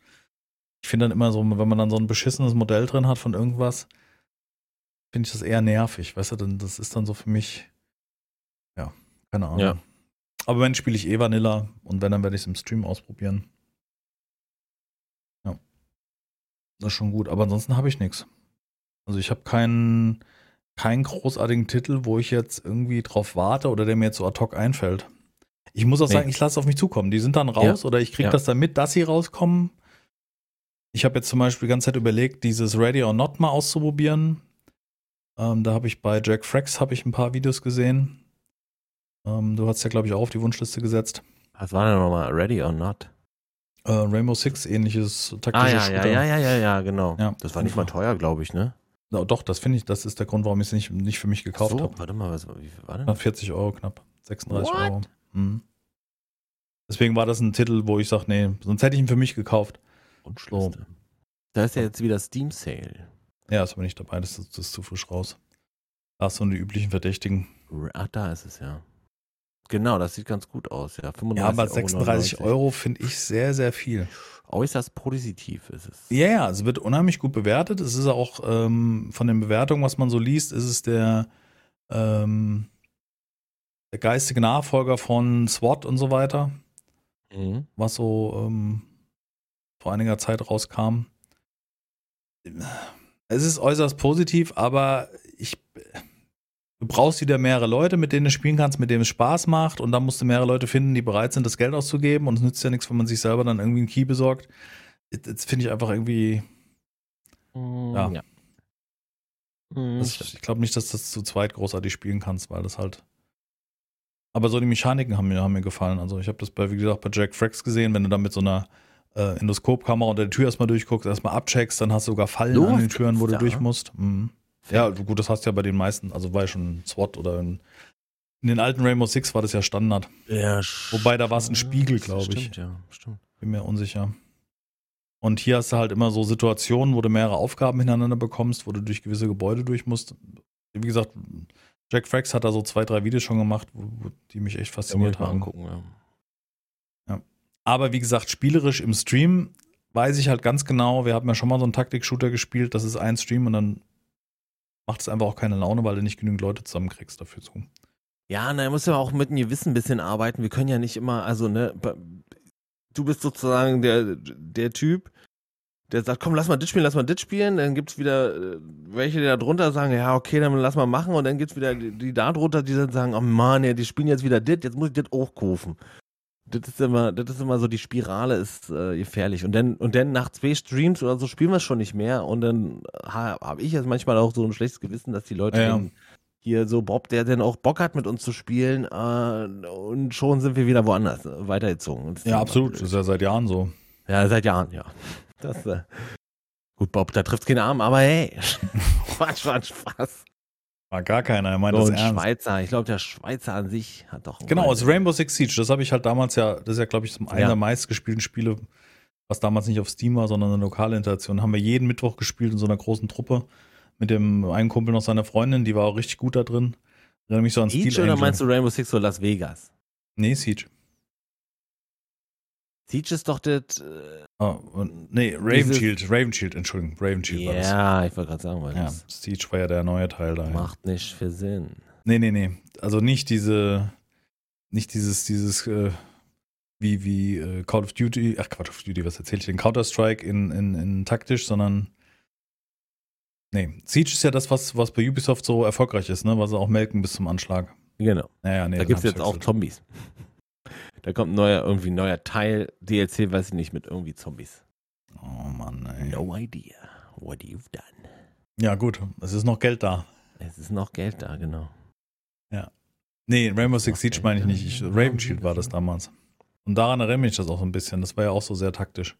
Ich finde dann immer so, wenn man dann so ein beschissenes Modell drin hat von irgendwas, finde ich das eher nervig, weißt du? Denn das ist dann so für mich, ja, keine Ahnung. Ja. Aber wenn spiele ich eh Vanilla und wenn, dann werde ich es im Stream ausprobieren. Ja. Das ist schon gut. Aber ansonsten habe ich nichts. Also ich habe keinen, keinen großartigen Titel, wo ich jetzt irgendwie drauf warte oder der mir jetzt so ad hoc einfällt. Ich muss auch Nee. sagen, ich lasse es auf mich zukommen. Die sind dann raus oder ich kriege Ja. das dann mit, dass sie rauskommen. Ich habe jetzt zum Beispiel die ganze Zeit überlegt, dieses Ready or Not mal auszuprobieren. Ähm, da habe ich bei Jack Frax habe ich ein paar Videos gesehen. Ähm, du hast ja, glaube ich, auch auf die Wunschliste gesetzt. Was war denn nochmal? Ready or not? Äh, Rainbow Six, ähnliches Ah, taktisches ja, ja, ja, ja, ja, ja, genau. Ja. Das war nicht mal teuer, glaube ich, ne? Ja, Doch, das finde ich, das ist der Grund, warum ich es nicht, nicht für mich gekauft so, habe. warte mal, was, wie war denn? Knapp 40 Euro, knapp 36 What? Euro. Mhm. Deswegen war das ein Titel, wo ich sage, nee, sonst hätte ich ihn für mich gekauft. Wunschliste. Da ist ja jetzt wieder Steam Sale. Ja, ist aber nicht dabei, das ist, das ist zu frisch raus. Da hast du die üblichen Verdächtigen. Ah, da ist es ja. Genau, das sieht ganz gut aus, ja. 35 Ja, aber 36 99. Euro finde ich sehr, sehr viel. Äußerst positiv ist es. Ja, ja, es wird unheimlich gut bewertet. Es ist auch ähm, von den Bewertungen, was man so liest, ist es der, ähm, der geistige Nachfolger von SWAT und so weiter, Mhm. was so ähm, vor einiger Zeit rauskam. Es ist äußerst positiv, aber ich, du brauchst wieder mehrere Leute, mit denen du spielen kannst, mit denen es Spaß macht und dann musst du mehrere Leute finden, die bereit sind, das Geld auszugeben und es nützt ja nichts, wenn man sich selber dann irgendwie einen Key besorgt. Das finde ich einfach irgendwie, Ja. ja. Mhm, Das, ich glaube nicht, dass du das zu zweit großartig spielen kannst, weil das halt. Aber so die Mechaniken haben mir, haben mir gefallen. Also ich habe das bei, wie gesagt, bei Jack Frax gesehen, wenn du da mit so einer äh, Endoskopkamera unter der Tür erstmal durchguckst, erstmal abcheckst, dann hast du sogar Fallen So an den Türen, wo du da? durch musst. Mhm. Ja, gut, das hast du ja bei den meisten, also war ja schon SWAT oder in, in den alten Rainbow Six war das ja Standard. Ja, Wobei, da war es ein. Spiegel, glaub ich. Stimmt, ja, stimmt. Bin mir unsicher. Und hier hast du halt immer so Situationen, wo du mehrere Aufgaben hintereinander bekommst, wo du durch gewisse Gebäude durch musst. Wie gesagt, Jack Frax hat da so zwei, drei Videos schon gemacht, wo, wo die mich echt fasziniert mal haben. angucken, ja. Aber wie gesagt, spielerisch im Stream weiß ich halt ganz genau, wir haben ja schon mal so einen Taktik-Shooter gespielt, das ist ein Stream und dann macht es einfach auch keine Laune, weil du nicht genügend Leute zusammenkriegst dafür zu. Ja, na, muss ja auch mit einem Gewissen ein bisschen arbeiten. Wir können ja nicht immer, also, ne, du bist sozusagen der, der Typ, der sagt, komm, lass mal das spielen, lass mal das spielen. Dann gibt's wieder äh, welche, die da drunter sagen, ja, okay, dann lass mal machen. Und dann gibt's wieder die, die da drunter, die dann sagen, oh Mann, ja, die spielen jetzt wieder das, jetzt muss ich das auch. Das ist immer, das ist immer so, die Spirale ist äh, gefährlich. Und dann, und dann nach zwei Streams oder so spielen wir es schon nicht mehr. Und dann ha, habe ich jetzt manchmal auch so ein schlechtes Gewissen, dass die Leute Ja, ja. hier so Bob, der dann auch Bock hat, mit uns zu spielen, äh, und schon sind wir wieder woanders äh, weitergezogen. Ja, absolut. Das ist ja seit Jahren so. Ja, seit Jahren, ja. Das, äh, gut, Bob, da trifft keinen Arm, aber hey, Quatsch, Quatsch, Spaß. War gar keiner, er meint So das ein ernst. Schweizer, ich glaube, der Schweizer an sich hat doch. Genau, also Rainbow Six Siege, das habe ich halt damals ja, das ist ja, glaube ich, zum einen Ja. der meistgespielten Spiele, was damals nicht auf Steam war, sondern eine lokale Interaktion. Haben wir jeden Mittwoch gespielt in so einer großen Truppe mit dem einen Kumpel noch seiner Freundin, die war auch richtig gut da drin. Erinnere mich so an Siege Steel oder Angel. meinst du Rainbow Six oder Las Vegas? Nee, Siege. Siege ist doch das. Äh, oh, und, nee, Raven Shield, Raven Shield, Entschuldigung, Raven Shield war das. Ja, ich wollte gerade sagen, weil ja, das Siege war ja der neue Teil da. Macht nicht viel Sinn. Nee, nee, nee. Also nicht diese, nicht dieses, dieses, äh, wie, wie äh, Call of Duty, ach Call of Duty, was erzähle ich denn? Counter-Strike in, in, in taktisch, sondern nee, Siege ist ja das, was, was bei Ubisoft so erfolgreich ist, ne? Was sie auch melken bis zum Anschlag. Genau. Naja, nee, da gibt es jetzt auch Zombies. Da kommt ein neuer, irgendwie ein neuer Teil, DLC, weiß ich nicht, mit irgendwie Zombies. Oh Mann, ey. No idea what you've done. Ja, gut, es ist noch Geld da. Es ist noch Geld da, genau. Ja. Nee, Rainbow Six Siege meine ich nicht. Ich, Raven Shield war das damals. Und daran erinnere mich das auch so ein bisschen. Das war ja auch so sehr taktisch.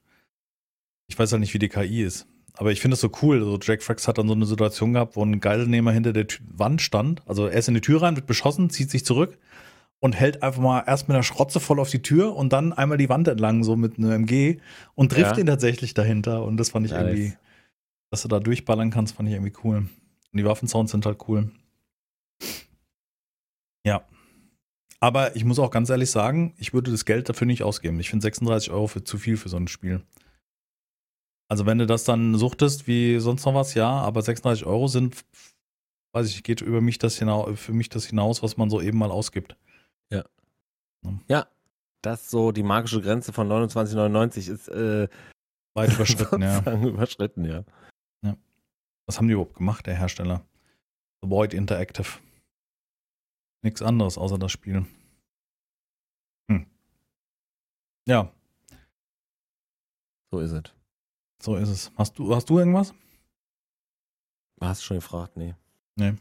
Ich weiß halt nicht, wie die KI ist. Aber ich finde es so cool. So Jack Frax hat dann so eine Situation gehabt, wo ein Geiselnehmer hinter der Wand stand. Also er ist in die Tür rein, wird beschossen, zieht sich zurück und hält einfach mal erst mit der Schrotze voll auf die Tür und dann einmal die Wand entlang, so mit einem MG und trifft ja. ihn tatsächlich dahinter. Und das fand ich nice. irgendwie, dass du da durchballern kannst, fand ich irgendwie cool. Und die Waffensounds sind halt cool. Ja. Aber ich muss auch ganz ehrlich sagen, ich würde das Geld dafür nicht ausgeben. Ich finde 36 Euro für zu viel für so ein Spiel. Also wenn du das dann suchtest wie sonst noch was, ja, aber 36 Euro sind, weiß ich, geht über mich das hinaus, für mich das hinaus, was man so eben mal ausgibt. Ja. Ja, das so die magische Grenze von 29,99 ist äh, weit überschritten, ja. überschritten, ja. ja. Was haben die überhaupt gemacht, der Hersteller? The Void Interactive. Nichts anderes außer das Spiel. Hm. Ja. So ist es. So ist es. Hast du, hast du irgendwas? Hast du schon gefragt? Nee. Nee.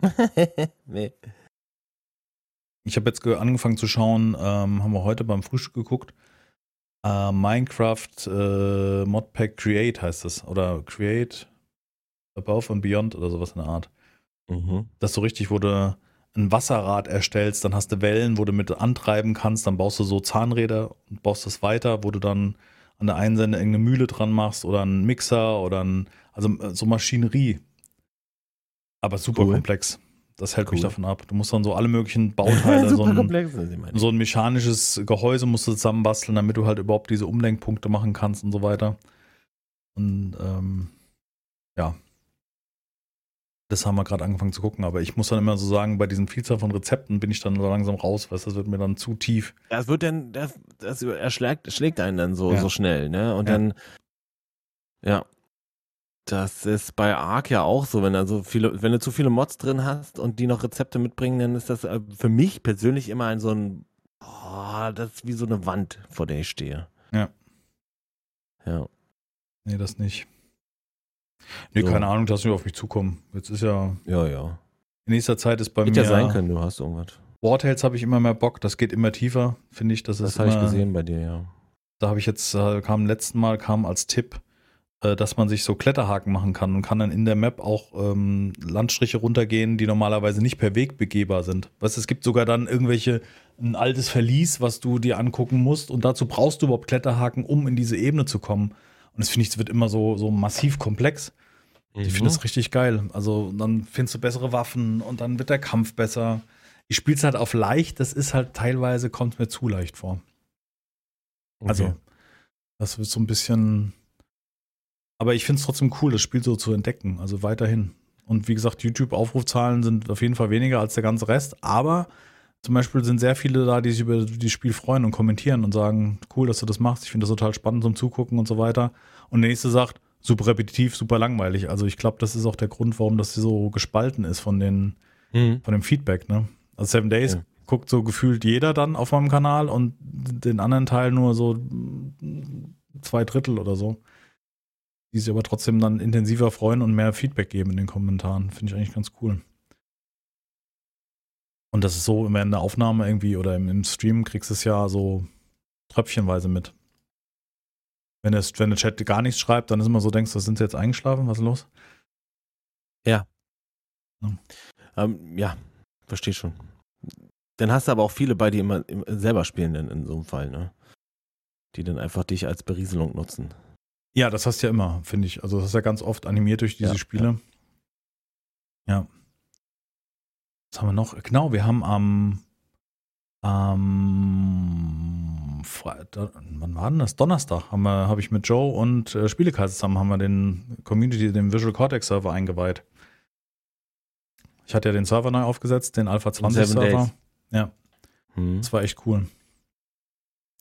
nee. Ich habe jetzt angefangen zu schauen, ähm, haben wir heute beim Frühstück geguckt. Äh, Minecraft äh, Modpack Create heißt es. Oder Create Above and Beyond oder sowas in der Art. Mhm. Das so richtig, wo du ein Wasserrad erstellst, dann hast du Wellen, wo du mit antreiben kannst, dann baust du so Zahnräder und baust das weiter, wo du dann an der einen Seite irgendeine Mühle dran machst oder einen Mixer oder ein, also äh, so Maschinerie. Aber super cool. komplex. Das hält cool. mich davon ab. Du musst dann so alle möglichen Bauteile, so, ein, so ein mechanisches Gehäuse musst du zusammenbasteln, damit du halt überhaupt diese Umlenkpunkte machen kannst und so weiter. Und ähm, ja, das haben wir gerade angefangen zu gucken, aber ich muss dann immer so sagen, bei diesen Vielzahl von Rezepten bin ich dann so langsam raus, weil das wird mir dann zu tief. Das wird dann, das, das erschlägt, schlägt einen dann so, ja. so schnell, ne? Und ja. dann, ja, das ist bei Ark ja auch so, wenn du so viele, wenn du zu viele Mods drin hast und die noch Rezepte mitbringen, dann ist das äh, für mich persönlich immer ein so ein, oh, das ist wie so eine Wand, vor der ich stehe. Ja. Ja. Nee, das nicht. Nee, so. keine Ahnung, dass wir auf mich zukommen. Jetzt ist ja. Ja, ja. In nächster Zeit ist bei Hätte mir. ja sein können, du hast irgendwas. Wartales habe ich immer mehr Bock, das geht immer tiefer, finde ich. Das, das habe ich gesehen bei dir, ja. Da habe ich jetzt, äh, kam letzten Mal, kam als Tipp, dass man sich so Kletterhaken machen kann und kann dann in der Map auch ähm, Landstriche runtergehen, die normalerweise nicht per Weg begehbar sind. Weißt es gibt sogar dann irgendwelche, ein altes Verlies, was du dir angucken musst und dazu brauchst du überhaupt Kletterhaken, um in diese Ebene zu kommen. Und das finde ich, es wird immer so, so massiv komplex. Mhm. Ich finde das richtig geil. Also dann findest du bessere Waffen und dann wird der Kampf besser. Ich spiele es halt auf leicht, das ist halt teilweise, kommt mir zu leicht vor. Okay. Also, das wird so ein bisschen. Aber ich finde es trotzdem cool, das Spiel so zu entdecken. Also weiterhin. Und wie gesagt, YouTube-Aufrufzahlen sind auf jeden Fall weniger als der ganze Rest. Aber zum Beispiel sind sehr viele da, die sich über das Spiel freuen und kommentieren und sagen, cool, dass du das machst. Ich finde das total spannend zum Zugucken und so weiter. Und der nächste sagt, super repetitiv, super langweilig. Also ich glaube, das ist auch der Grund, warum das so gespalten ist von den, mhm. von dem Feedback, ne? Also Seven Days ja. guckt so gefühlt jeder dann auf meinem Kanal und den anderen Teil nur so zwei Drittel oder so. Die sich aber trotzdem dann intensiver freuen und mehr Feedback geben in den Kommentaren. Finde ich eigentlich ganz cool. Und das ist so, immer in der Aufnahme irgendwie oder im, im Stream kriegst du es ja so tröpfchenweise mit. Wenn, es, wenn der Chat gar nichts schreibt, dann ist immer so, denkst du, sind sie jetzt eingeschlafen? Was ist los? Ja. Ja, ähm, ja verstehe schon. Dann hast du aber auch viele bei, die immer, immer selber spielen in, in so einem Fall, ne? Die dann einfach dich als Berieselung nutzen. Ja, das hast du ja immer, finde ich. Also das ist ja ganz oft animiert durch diese ja, Spiele. Ja. ja. Was haben wir noch? Genau, wir haben am, am Freitag, wann war denn das? Donnerstag habe ich mit Joe und äh, Spielekreis zusammen haben wir den Community, den Visual Cortex Server eingeweiht. Ich hatte ja den Server neu aufgesetzt, den Alpha 20 Seven Server. Days. Ja, Hm. das war echt cool.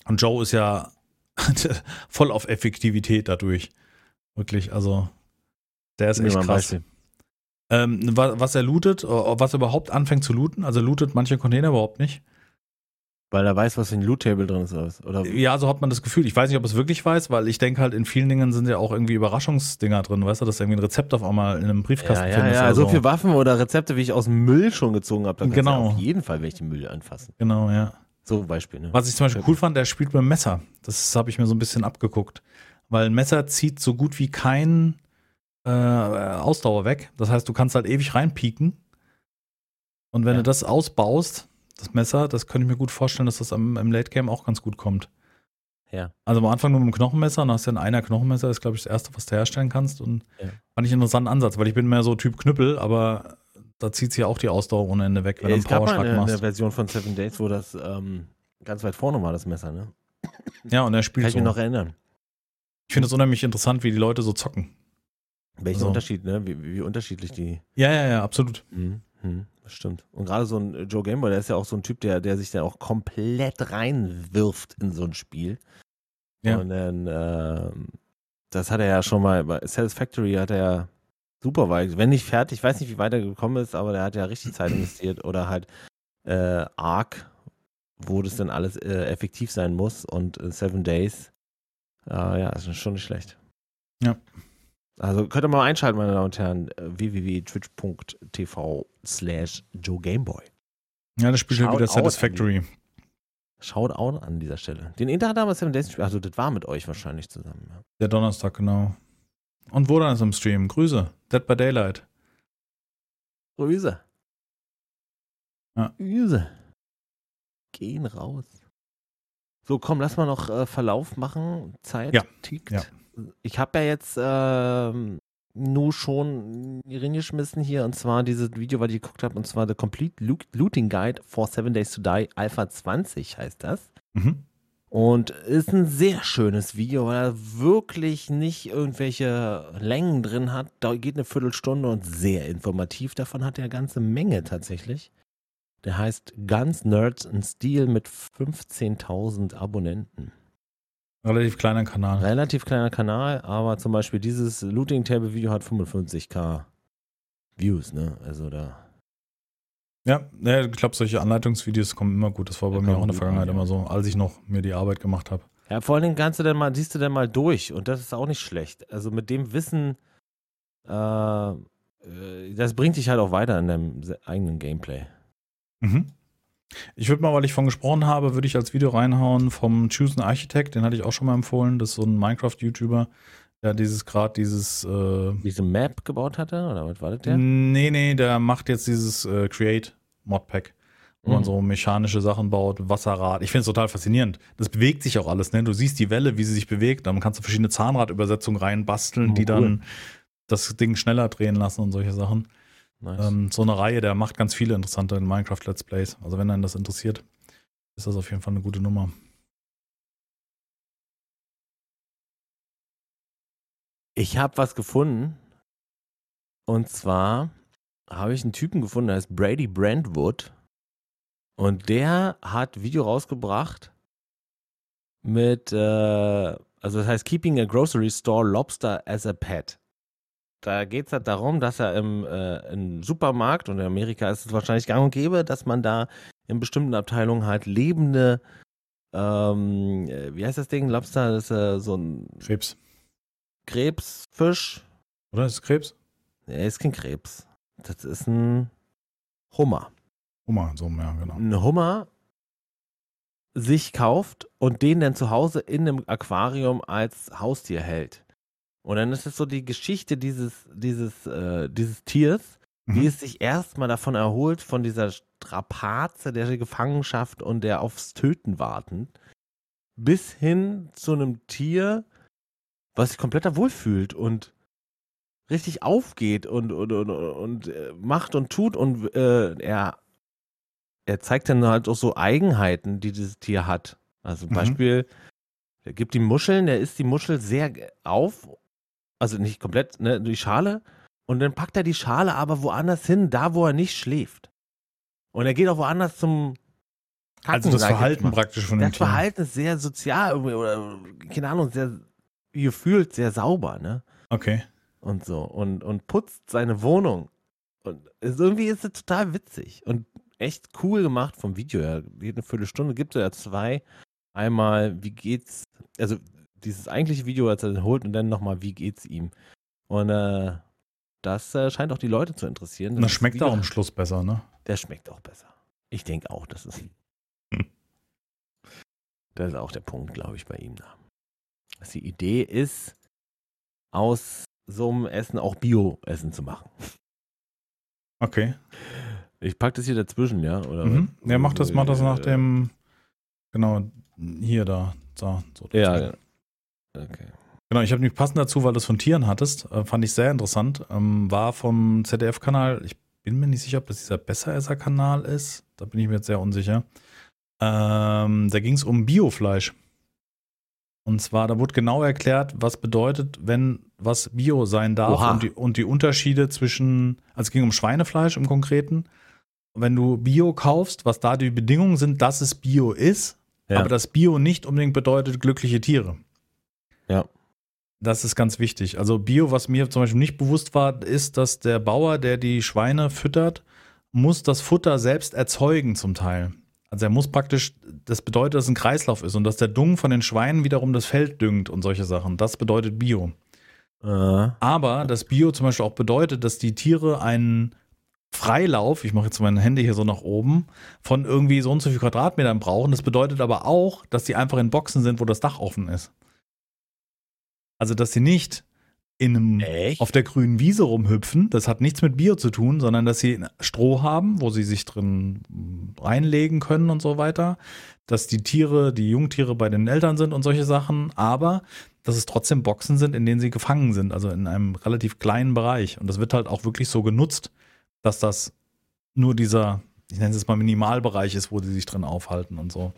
Und Joe ist ja voll auf Effektivität dadurch. Wirklich, also der ist echt krass. Ähm, wa- was er lootet, äh, was er überhaupt anfängt zu looten, also lootet manche Container überhaupt nicht. Weil er weiß, was in Loot Table drin ist. Oder? was? Ja, so hat man das Gefühl. Ich weiß nicht, ob es wirklich weiß, weil ich denke halt, in vielen Dingen sind ja auch irgendwie Überraschungsdinger drin, weißt du, dass irgendwie ein Rezept auf einmal in einem Briefkasten ja, ja, findest ja, oder so viel Waffen oder Rezepte, wie ich aus dem Müll schon gezogen habe, da kannst Genau. du auf jeden Fall welche Müll anfassen. Genau, ja. So ein Beispiel, ne? Was ich zum Beispiel cool fand, der spielt mit dem Messer. Das habe ich mir so ein bisschen abgeguckt. Weil ein Messer zieht so gut wie kein äh, Ausdauer weg. Das heißt, du kannst halt ewig reinpieken. Und wenn Ja. du das ausbaust, das Messer, das könnte ich mir gut vorstellen, dass das am, im Late Game auch ganz gut kommt. Ja. Also am Anfang nur mit dem Knochenmesser, dann hast du ja ein einer Knochenmesser, ist glaube ich das erste, was du herstellen kannst. Und Ja. fand ich einen interessanten Ansatz, weil ich bin mehr so Typ Knüppel, aber da zieht sich ja auch die Ausdauer ohne Ende weg, wenn du einen es gab mal Powerschlag eine, eine machst. Version von Seven Days, wo das ähm, ganz weit vorne war, das Messer, ne? Ja, und er Kann spielt ich so. mich noch erinnern. Ich finde es unheimlich interessant, wie die Leute so zocken. Welchen So. Unterschied, ne? Wie, wie unterschiedlich die. Ja, ja, ja, absolut. Mhm. Mhm. Das stimmt. Und gerade so ein Joe Gameboy, der ist ja auch so ein Typ, der, der sich da auch komplett reinwirft in so ein Spiel. Ja. Und dann, ähm, das hat er ja schon mal bei Satisfactory hat er ja super weit, wenn nicht fertig, ich weiß nicht, wie weit er gekommen ist, aber der hat ja richtig Zeit investiert oder halt äh, Arc, wo das dann alles äh, effektiv sein muss und äh, Seven Days, äh, ja, ist schon nicht schlecht. Ja. Also könnt ihr mal einschalten, meine Damen und Herren, äh, www.twitch.tv slash Joe Gameboy. Ja, das spielt halt wieder Satisfactory. Schaut auch an dieser Stelle. Den Inter hat damals Seven Days gespielt, also das war mit euch wahrscheinlich zusammen. Ja. Der Donnerstag, genau. Und wo dann ist im Stream? Grüße. Dead by Daylight. Grüße. Ja. Grüße. Gehen raus. So, komm, lass mal noch äh, Verlauf machen. Zeit Ja. tickt. Ja. Ich habe ja jetzt ähm, nur schon reingeschmissen hier und zwar dieses Video, was ich geguckt habe, und zwar The Complete Loo- Looting Guide for Seven Days to Die Alpha 20 heißt das. Mhm. Und ist ein sehr schönes Video, weil er wirklich nicht irgendwelche Längen drin hat. Da geht eine Viertelstunde und sehr informativ. Davon hat er eine ganze Menge tatsächlich. Der heißt Guns, Nerds and Steel mit 15.000 Abonnenten. Relativ kleiner Kanal. Relativ kleiner Kanal, aber zum Beispiel dieses Looting Table Video hat 55k Views, ne? Also da. Ja, ja, ich glaube, solche Anleitungsvideos kommen immer gut. Das war bei Ja, mir auch in der Vergangenheit an, ja. immer so, als ich noch mir die Arbeit gemacht habe. Ja, vor allen Dingen kannst du dann mal, siehst du dann mal durch und das ist auch nicht schlecht. Also mit dem Wissen, äh, äh, das bringt dich halt auch weiter in deinem eigenen Gameplay. Mhm. Ich würde mal, weil ich von gesprochen habe, würde ich als Video reinhauen vom Choose an Architect, den hatte ich auch schon mal empfohlen. Das ist so ein Minecraft-YouTuber, der dieses gerade dieses äh, Diese Map gebaut hatte, oder was war das der? Nee, nee, der macht jetzt dieses äh, Create Modpack, wo man Mhm. so mechanische Sachen baut, Wasserrad. Ich finde es total faszinierend. Das bewegt sich auch alles, ne? Du siehst die Welle, wie sie sich bewegt. Dann kannst du verschiedene Zahnradübersetzungen reinbasteln, Oh, die cool. dann das Ding schneller drehen lassen und solche Sachen. Nice. Ähm, so eine Reihe, der macht ganz viele interessante Minecraft Let's Plays. Also wenn einen das interessiert, ist das auf jeden Fall eine gute Nummer. Ich habe was gefunden. Und zwar habe ich einen Typen gefunden, der heißt Brady Brentwood. Und der hat Video rausgebracht mit, äh, also das heißt Keeping a Grocery Store Lobster as a Pet. Da geht es halt darum, dass er im, äh, im Supermarkt, und in Amerika ist es wahrscheinlich gang und gäbe, dass man da in bestimmten Abteilungen halt lebende, ähm, äh, wie heißt das Ding? Lobster, das ist äh, so ein Krebs. Krebsfisch. Oder ist es Krebs? Nee, ist kein Krebs. Das ist ein Hummer. Hummer, so, ja, genau. Ein Hummer sich kauft und den dann zu Hause in einem Aquarium als Haustier hält. Und dann ist es so die Geschichte dieses, dieses, äh, dieses Tiers, wie Mhm. es sich erstmal davon erholt, von dieser Strapaze der Gefangenschaft und der aufs Töten warten, bis hin zu einem Tier, was sich komplett da wohlfühlt und richtig aufgeht und, und, und, und äh, macht und tut und äh, er, er zeigt dann halt auch so Eigenheiten, die dieses Tier hat. Also Mhm. Beispiel, der gibt die Muscheln, der isst die Muschel sehr auf, also nicht komplett, ne, die Schale, und dann packt er die Schale aber woanders hin, da wo er nicht schläft. Und er geht auch woanders zum Kacken, Also das Verhalten praktisch von dem Das Tier. Verhalten ist sehr sozial oder, keine Ahnung, sehr gefühlt sehr sauber, ne? Okay. und so und, und putzt seine Wohnung. Und es, irgendwie ist es total witzig und echt cool gemacht vom Video her. Eine Viertelstunde, gibt es ja zwei. Einmal, wie geht's, also dieses eigentliche Video, als er den holt und dann nochmal, wie geht's ihm. Und äh, das äh, scheint auch die Leute zu interessieren. Das schmeckt Video, auch am Schluss besser, ne? Der schmeckt auch besser. Ich denke auch, das ist. Hm. Das ist auch der Punkt, glaube ich, bei ihm da. Dass die Idee ist, aus so einem Essen auch Bio-Essen zu machen. Okay. Ich pack das hier dazwischen, ja? Oder Mhm. Ja, mach das, mach das nach Äh, dem, genau, hier da. So, so Ja, ja. Okay. Genau, ich habe nämlich passend dazu, weil du es von Tieren hattest, äh, fand ich sehr interessant. Ähm, war vom ZDF-Kanal, ich bin mir nicht sicher, ob das dieser Besseresser-Kanal ist. Da bin ich mir jetzt sehr unsicher. Ähm, da ging es um Biofleisch. Und zwar, da wurde genau erklärt, was bedeutet, wenn was Bio sein darf und die, und die Unterschiede zwischen, also es ging um Schweinefleisch im Konkreten. Wenn du Bio kaufst, was da die Bedingungen sind, dass es Bio ist, Ja. aber das Bio nicht unbedingt bedeutet glückliche Tiere. Ja. Das ist ganz wichtig. Also Bio, was mir zum Beispiel nicht bewusst war, ist, dass der Bauer, der die Schweine füttert, muss das Futter selbst erzeugen zum Teil. Also er muss praktisch, das bedeutet, dass es ein Kreislauf ist und dass der Dung von den Schweinen wiederum das Feld düngt und solche Sachen. Das bedeutet Bio. Äh, Aber das Bio zum Beispiel auch bedeutet, dass die Tiere einen Freilauf, ich mache jetzt meine Hände hier so nach oben, von irgendwie so und so viel Quadratmetern brauchen. Das bedeutet aber auch, dass die einfach in Boxen sind, wo das Dach offen ist. Also, dass sie nicht in einem, echt? auf der grünen Wiese rumhüpfen, das hat nichts mit Bio zu tun, sondern dass sie Stroh haben, wo sie sich drin reinlegen können und so weiter. Dass die Tiere, die Jungtiere bei den Eltern sind und solche Sachen, aber dass es trotzdem Boxen sind, in denen sie gefangen sind, also in einem relativ kleinen Bereich. Und das wird halt auch wirklich so genutzt, dass das nur dieser, ich nenne es jetzt mal Minimalbereich ist, wo sie sich drin aufhalten und so.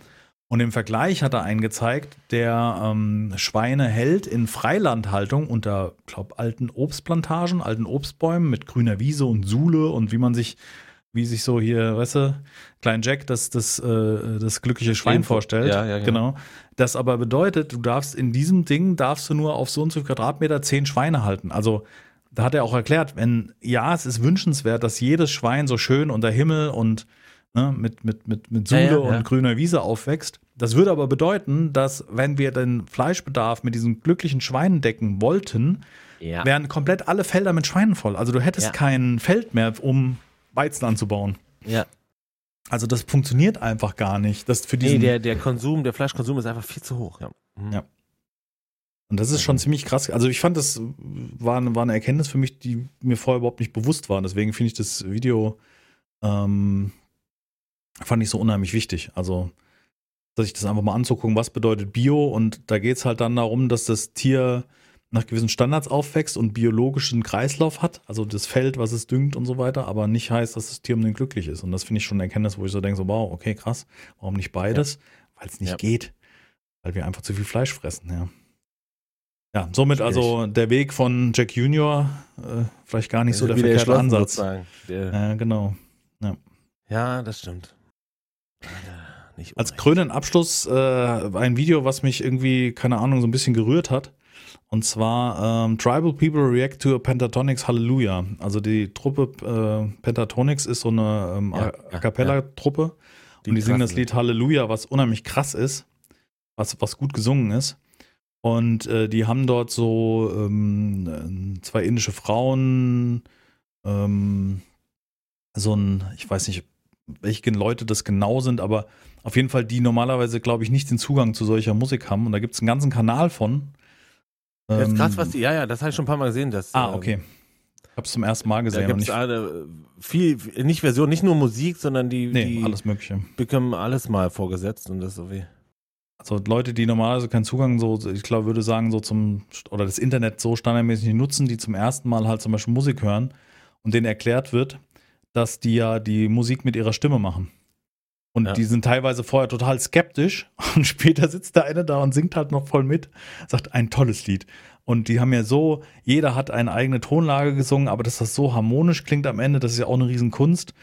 Und im Vergleich hat er einen gezeigt, der ähm, Schweine hält in Freilandhaltung unter, glaube alten Obstplantagen, alten Obstbäumen mit grüner Wiese und Sule und wie man sich, wie sich so hier, weißt du, Klein Jack das, das, äh, das glückliche Schwein vorstellt. Ja, ja, genau. genau. Das aber bedeutet, du darfst in diesem Ding darfst du nur auf so und so Quadratmeter zehn Schweine halten. Also da hat er auch erklärt, wenn ja, es ist wünschenswert, dass jedes Schwein so schön unter Himmel und ne, mit, mit, mit, mit Sule Ja, ja, und grüner Wiese aufwächst. Das würde aber bedeuten, dass wenn wir den Fleischbedarf mit diesen glücklichen Schweinen decken wollten, wären komplett alle Felder mit Schweinen voll. Also du hättest kein Feld mehr, um Weizen anzubauen. ja. Also das funktioniert einfach gar nicht. Das für Nee, diesen, der, der Konsum, der Fleischkonsum ist einfach viel zu hoch. Ja. Mhm. Ja. Und das ist schon ziemlich krass. Also ich fand, das war, eine- war eine Erkenntnis für mich, die mir vorher überhaupt nicht bewusst war. Deswegen finde ich das Video ähm, fand ich so unheimlich wichtig. Also sich das einfach mal anzugucken, was bedeutet Bio. Und da geht es halt dann darum, dass das Tier nach gewissen Standards aufwächst und biologischen Kreislauf hat, also das Feld, was es düngt und so weiter, aber nicht heißt, dass das Tier unbedingt glücklich ist. Und das finde ich schon eine Erkenntnis, wo ich so denke, so wow, okay, krass, warum nicht beides? Weil es nicht Ja. geht. Weil wir einfach zu viel Fleisch fressen, ja. Ja, somit Schwierig. also der Weg von Jack Junior, äh, vielleicht gar nicht so der verkehrte Ansatz. Ja, genau. Ja, das stimmt. Ja, Als krönenden Abschluss äh, ein Video, was mich irgendwie, keine Ahnung, so ein bisschen gerührt hat. Und zwar ähm, Tribal People React to a Pentatonics Hallelujah. Also die Truppe äh, Pentatonics ist so eine ähm, Ja, A- ja, A Cappella-Truppe. Die und die singen das Lied Halleluja, was unheimlich krass ist, was, was gut gesungen ist. Und äh, die haben dort so ähm, zwei indische Frauen, ähm, so ein, ich weiß nicht, welche Leute das genau sind, aber auf jeden Fall, die normalerweise, glaube ich, nicht den Zugang zu solcher Musik haben. Und da gibt es einen ganzen Kanal von. Das ist krass, Ähm, was die, ja, ja, das habe ich schon ein paar Mal gesehen. Dass, Ah, ähm, okay. Ich habe es zum ersten Mal Da gesehen. gibt es ich, alle viel, nicht Version, nicht nur Musik, sondern die, nee, die alles Mögliche. bekommen alles mal vorgesetzt und das so wie. Also Leute, die normalerweise keinen Zugang so, ich glaube, würde sagen, so zum, oder das Internet so standardmäßig nicht nutzen, die zum ersten Mal halt zum Beispiel Musik hören und denen erklärt wird, dass die ja die Musik mit ihrer Stimme machen. Und Ja. die sind teilweise vorher total skeptisch und später sitzt der eine da und singt halt noch voll mit, sagt ein tolles Lied. Und die haben ja so, jeder hat eine eigene Tonlage gesungen, aber dass das so harmonisch klingt am Ende, das ist ja auch eine Riesenkunst.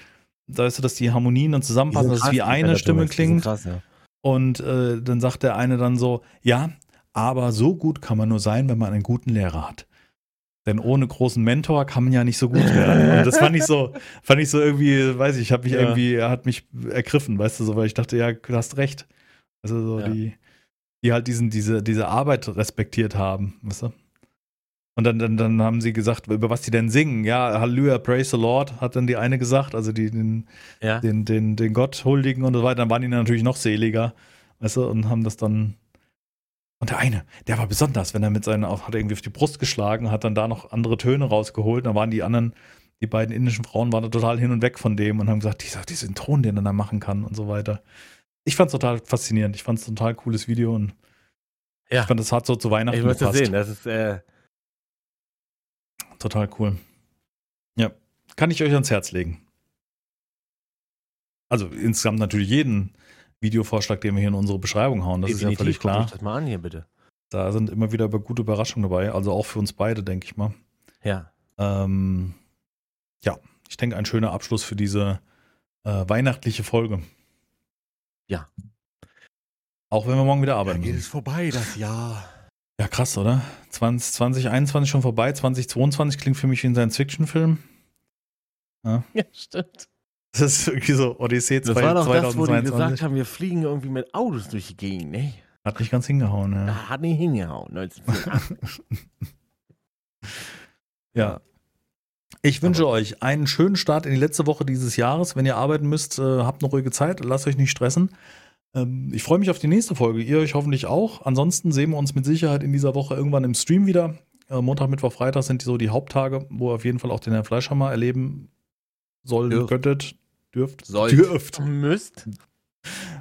Da weißt du, dass die Harmonien dann zusammenpassen, dass es wie eine Stimme klingt. Krass, ja. Und äh, dann sagt der eine dann so, ja, aber so gut kann man nur sein, wenn man einen guten Lehrer hat. Denn ohne großen Mentor kann man ja nicht so gut werden. Und das fand ich so, fand ich so irgendwie, weiß ich, habe mich Ja. irgendwie, er hat mich ergriffen, weißt du, so, weil ich dachte, ja, du hast recht. Also so Ja. die, die halt diesen, diese, diese Arbeit respektiert haben, weißt du? Und dann, dann, dann haben sie gesagt, über was die denn singen. Ja, Halleluja, praise the Lord, hat dann die eine gesagt, also die, den, Ja. den, den, den Gott huldigen und so weiter. Dann waren die natürlich noch seliger, weißt du, und haben das dann. Und der eine, der war besonders, wenn er mit seinen, hat er irgendwie auf die Brust geschlagen, hat dann da noch andere Töne rausgeholt. Dann waren die anderen, die beiden indischen Frauen waren da total hin und weg von dem und haben gesagt, dieser, diesen Ton, den er da machen kann und so weiter. Ich fand's total faszinierend. Ich fand's ein total cooles Video und Ja. ich fand, das hat so zu Weihnachten Ich gepasst. sehen. Das ist, äh, Total cool. Ja, kann ich euch ans Herz legen. Also insgesamt natürlich jeden Videovorschlag, den wir hier in unsere Beschreibung hauen, das ist ja definitiv. völlig Guckt klar. euch das mal an hier, bitte. Da sind immer wieder gute Überraschungen dabei, also auch für uns beide, denke ich mal. Ja. Ähm, ja, ich denke, ein schöner Abschluss für diese äh, weihnachtliche Folge. Ja. Auch wenn wir morgen wieder arbeiten müssen. vorbei, das Jahr. Ja, krass, oder? 20, 2021 schon vorbei, 2022 klingt für mich wie ein Science-Fiction-Film. Ja, stimmt. Das ist irgendwie so Odyssee Das war doch das, wo die 2022. gesagt haben, wir fliegen irgendwie mit Autos durch die Gegend, ne? Hat nicht ganz hingehauen, ja. Hat nicht hingehauen, 1984. Ja. Ich wünsche euch einen schönen Start in die letzte Woche dieses Jahres. Wenn ihr arbeiten müsst, äh, habt eine ruhige Zeit, lasst euch nicht stressen. Ähm, ich freue mich auf die nächste Folge. Ihr euch hoffentlich auch. Ansonsten sehen wir uns mit Sicherheit in dieser Woche irgendwann im Stream wieder. Äh, Montag, Mittwoch, Freitag sind so die Haupttage, wo ihr auf jeden Fall auch den Herrn Fleischhammer erleben sollen, Dürft. könntet, dürft, Sollt. dürft, Müsst.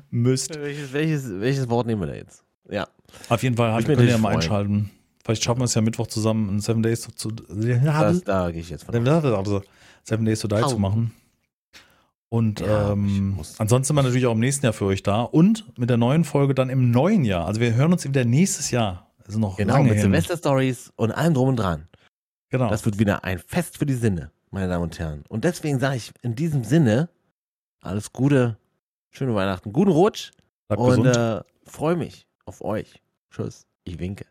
müsst. Welches, welches, welches Wort nehmen wir da jetzt? Ja. Auf jeden Fall mich ihr ja mal freuen. einschalten. Vielleicht schaffen wir es ja Mittwoch zusammen in Seven Days zu, Das, da gehe ich jetzt von also Seven Days to Die Au. zu machen. Und Ja, ähm, ansonsten sind wir natürlich auch im nächsten Jahr für euch da. Und mit der neuen Folge dann im neuen Jahr. Also wir hören uns wieder nächstes Jahr. Also noch Genau, lange mit hin. Silvester-Stories und allem drum und dran. Genau. Das wird wieder ein Fest für die Sinne, meine Damen und Herren. Und deswegen sage ich in diesem Sinne, alles Gute, schöne Weihnachten, guten Rutsch Bleibt und äh, freue mich auf euch. Tschüss, ich winke.